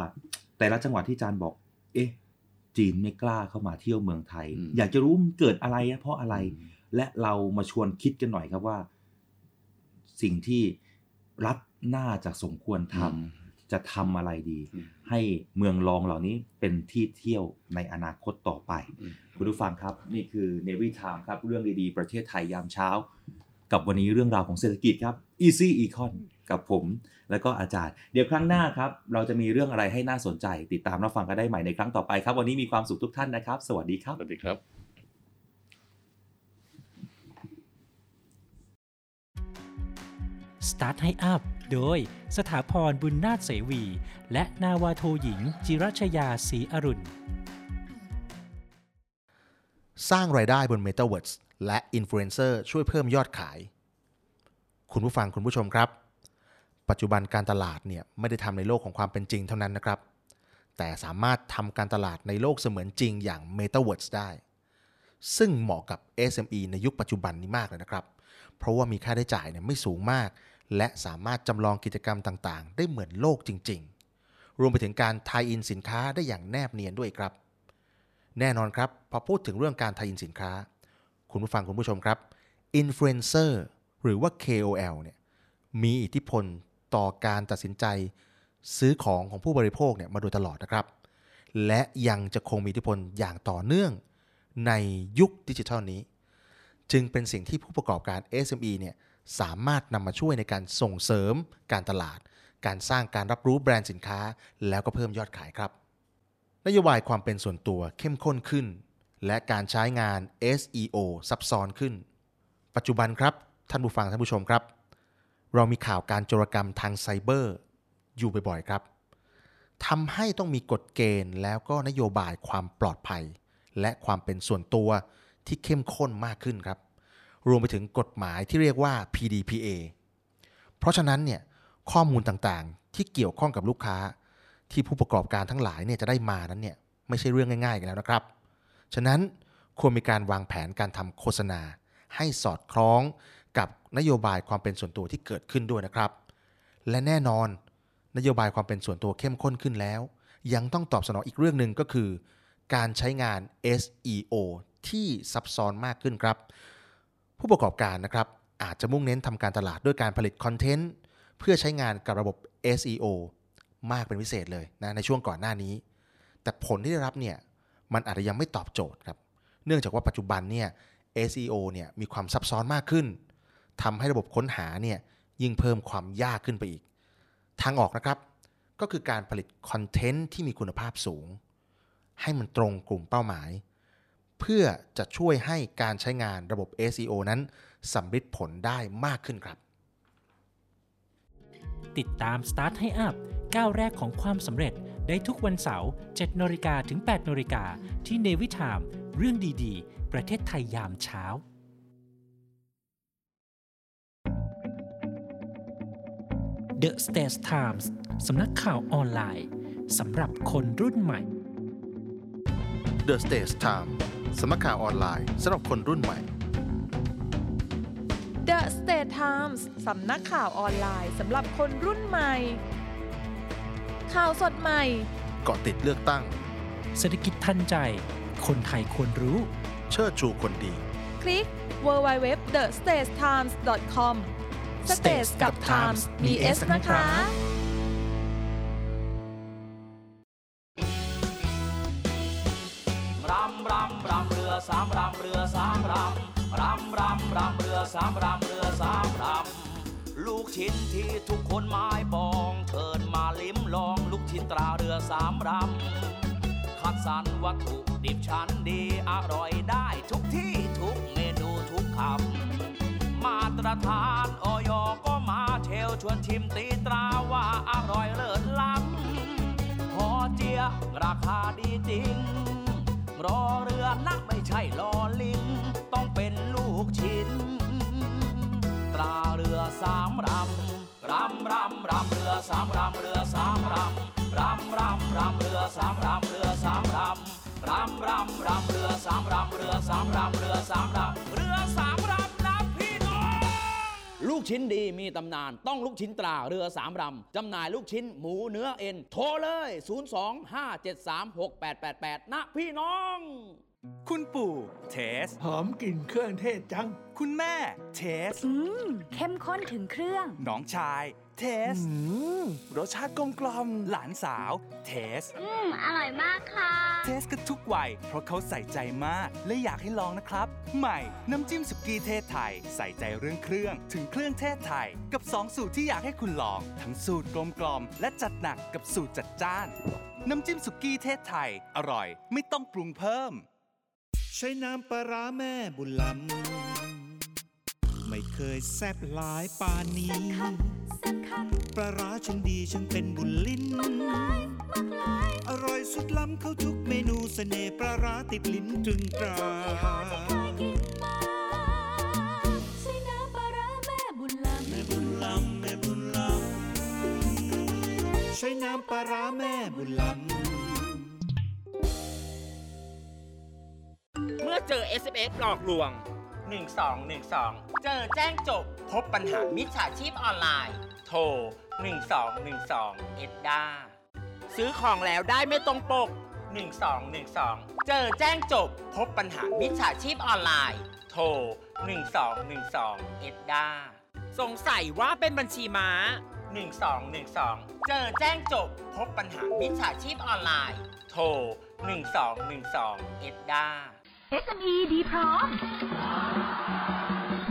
แต่ละจังหวัดที่อาจารย์บอก เอ๊ะ จีนไม่กล้าเข้ามาเที่ยวเมืองไทยอืมอยากจะรู้มันเกิดอะไรอะเพราะอะไร และเรามาชวนคิดกันหน่อยครับว่า สิ่งที่รัฐน่าจะสมควรทำจะทำอะไรดีอืมให้เมืองรองเหล่านี้เป็นที่เที่ยวในอนาคตต่อไปอืมคุณผู้ฟังครับ นี่คือเนวิทามครับ เรื่องดีๆ ประเทศไทยยามเช้า กับวันนี้เรื่องราวของเศรษฐกิจครับ Easy Econ กับผม แล้วก็อาจารย์ เดี๋ยวครั้งหน้าครับ เราจะมีเรื่องอะไรให้น่าสนใจ ติดตามรับฟังกันได้ใหม่ในครั้งต่อไปครับ วันนี้มีความสุขทุกท่านนะครับ สวัสดีครับ สวัสดีครับ Start ให้อัพโดยสถาพรบุญนาถเสวี และนาวาโทหญิง จิรัชยาศรีอรุณ สร้างรายได้บน Metaverse และอินฟลูเอนเซอร์ช่วยเพิ่มยอดขาย คุณผู้ฟังคุณผู้ชมครับ ปัจจุบันการตลาดเนี่ยไม่ได้ทำในโลกของความเป็นจริงเท่านั้นนะครับ แต่สามารถทำการตลาดในโลกเสมือนจริงอย่าง Metaverse ได้ ซึ่งเหมาะกับ SME ในยุคปัจจุบันนี้มากเลยนะครับ เพราะว่ามีค่าใช้จ่ายเนี่ยไม่สูงมาก และสามารถจำลองกิจกรรมต่างๆ ได้เหมือนโลกจริง ๆ รวมไปถึงการ tie-in สินค้าได้อย่างแนบเนียนด้วยครับ แน่นอนครับพอพูดถึงเรื่องการ tie-in สินค้า คุณผู้ฟังคุณผู้ชมครับอินฟลูเอนเซอร์หรือว่า KOL เนี่ยมีอิทธิพลต่อการตัดสินใจซื้อของของผู้บริโภคเนี่ยมาโดยตลอดนะครับ และยังจะคงมีอิทธิพลอย่างต่อเนื่องในยุคดิจิทัลนี้ จึงเป็นสิ่งที่ผู้ประกอบการ SME เนี่ยสามารถนำมาช่วยในการส่งเสริมการตลาด การสร้างการรับรู้แบรนด์สินค้า แล้วก็เพิ่มยอดขายครับ นโยบายความเป็นส่วนตัวเข้มข้นขึ้น และการใช้งาน SEO ซับซ้อนขึ้น ปัจจุบันครับ ท่านผู้ฟังท่านผู้ชมครับ เรามีข่าวการโจรกรรมทางไซเบอร์ อยู่บ่อยๆครับทำให้ต้องมีกฎเกณฑ์แล้วก็นโยบายความปลอดภัย และความเป็นส่วนตัวที่เข้มข้นมากขึ้นครับ รวมไปถึงกฎหมายที่เรียกว่า PDPA เพราะฉะนั้นเนี่ยข้อมูลต่างๆ ที่เกี่ยวข้องกับลูกค้า ที่ผู้ประกอบการทั้งหลายเนี่ยจะได้มานั้นเนี่ยไม่ใช่เรื่องง่ายๆกันแล้วนะครับ ฉะนั้นควรมีการวางแผนการทำโฆษณา ให้สอดคล้องกับนโยบายความเป็นส่วนตัวที่เกิดขึ้นด้วยนะครับ และแน่นอน นโยบายความเป็นส่วนตัวเข้มข้นขึ้นแล้ว ยังต้องตอบสนองอีกเรื่องหนึ่งก็คือ การใช้งาน SEO ที่ซับซ้อนมากขึ้นครับ ผู้ประกอบการนะครับอาจจะมุ่งเน้นทำการตลาดด้วยการผลิตคอนเทนต์เพื่อใช้งานกับระบบ SEO มากเป็นพิเศษเลยนะในช่วงก่อนหน้านี้ แต่ผลที่ได้รับเนี่ย มันอาจจะยังไม่ตอบโจทย์ครับ เนื่องจากว่าปัจจุบันเนี่ย SEO เนี่ยมีความซับซ้อนมากขึ้นทำให้ระบบค้นหาเนี่ยยิ่งเพิ่มความยากขึ้นไปอีก ทางออกนะครับ ก็คือการผลิตคอนเทนต์ที่มีคุณภาพสูง ให้มันตรงกลุ่มเป้าหมาย เพื่อจะช่วยให้การใช้งานระบบ SEO นั้นสำเร็จผลได้มากขึ้นครับ ติดตาม Start ให้อัพก้าวแรกของความสำเร็จ ได้ทุกวันเสาร์7นาฬิกาถึง8นาฬิกาที่เนวิทาม เรื่องดีๆ ประเทศไทยยามเช้า The States Times สำนักข่าวออนไลน์สำหรับคนรุ่นใหม่ The Stage Time สำนักข่าวออนไลน์สำหรับคนรุ่นใหม่ The State Times สำนักข่าวออนไลน์สำหรับคนรุ่นใหม่ ข่าวสดใหม่ เกาะติดเลือกตั้ง เศรษฐกิจทันใจ คนไทยควรรู้ เชิดชูคนดี คลิก www.thestagetimes.com Stage กับ Times มี S นะคะ รำรำรำเรือสามรำเรือสามรำรำรำรำเรือสามรำเรือสามรำลูกชิ้นที่ทุกคนหมาย สามรำคัดสรรวัตถุดิบชั้นดีอร่อยได้ทุกที่ทุกเมนูทุกคำ มาตรฐานออยก็มาเชลชวนชิมตีตราว่าอร่อยเลิศล้ำพอเจียราคาดีจริง รอเรือนะไม่ใช่ลอลิง ต้องเป็นลูกชิ้น ตราเรือสามรำรำรำรำเรือสามรำเรือสามรำ รำรำรำเรือสามรำเรือสามรำรำรำรำเรือสามรำเรือสามรำเรือสามรำเรือสามรำนะพี่น้องลูกชิ้นดีมีตำนานต้องลูกชิ้นตราเรือสามรำจำหน่ายลูกชิ้นหมูเนื้อเอ็น โทรเลย 025736888 นะพี่น้อง คุณปู่เทส หอมกลิ่นเครื่องเทศจัง คุณแม่เทส อืม เข้มข้นถึงเครื่อง น้องชาย เทสรสชาติกลมกลอมหลานสาวเทส อืม อร่อยมากค่ะ เทสกันทุกวัยเพราะเขาใส่ใจมาก และอยากให้ลองนะครับ ใหม่ น้ำจิ้มสุกี้เทศไทย ใส่ใจเรื่องเครื่อง ถึงเครื่องเทศไทย กับ 2 สูตรที่อยากให้คุณลอง ทั้งสูตรกลมกลอมและจัดหนักกับสูตรจัดจ้าน น้ำจิ้มสุกี้เทศไทย อร่อย ไม่ต้องปรุงเพิ่ม ใช้น้ำปลาร้าแม่บุญลำไม่เคยแซบหลายปานนี้ ปลาร้าฉันดีฉันเป็นบุญลิ้นอร่อยสุดล้ำเข้าทุกเมนูเสน่ห์ปลาร้าติดลิ้นตรึงตราใช้น้ำปลาร้าแม่บุญลำแม่บุญลำแม่บุญลำใช้น้ำปลาร้าแม่บุญลำเมื่อเจอ SMS หลอกลวง 1212 เจอแจ้งจบพบปัญหามิจฉาชีพออนไลน์ โทร 1212 เอ็ดด้า ซื้อของแล้วได้ไม่ตรงปก 1212 เจอแจ้งจบ พบปัญหามิจฉาชีพออนไลน์ โทร 1212 เอ็ดด้า สงสัยว่าเป็นบัญชีม้า 1212 เจอแจ้งจบ พบปัญหามิจฉาชีพออนไลน์ โทร 1212 เอ็ดด้า SME ดีพร้อม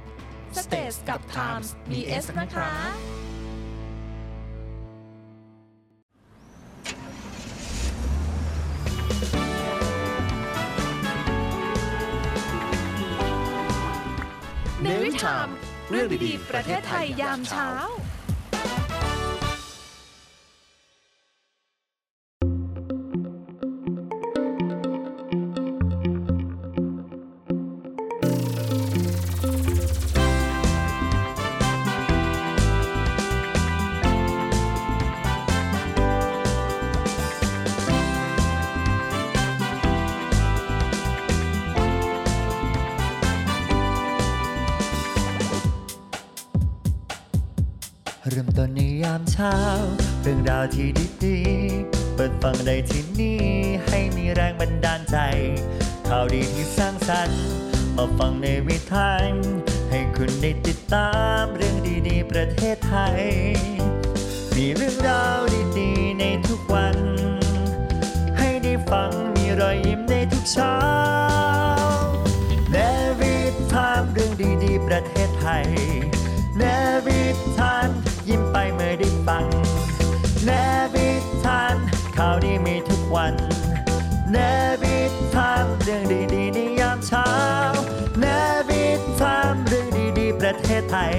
ค สเตสกับ Times อสนะคะ Daily Time เรื่องดีๆ ประเทศไทยยามเช้าาวที่ดีๆ เปิดฟังได้ที่นี่ ให้มีแรงบันดาลใจ ข่าวดีที่สร้างสรรค์ มาฟังในวิถีให้คุณได้ติดตามเรื่องดีๆ ประเทศไทย มีเรื่องราวดีๆ ในทุกวัน ให้ได้ฟังมีรอยยิ้มในทุกเช้าแนวิถามเรื่องดีๆ ประเทศไทยแนวิถามยิ้มไปเมื่อได้ฟัง เนบิทันข่าวดีมีทุกวันเนบิทันเรื่องดีดีในยามเช้าเนบิทันเรื่องดีดีประเทศไทย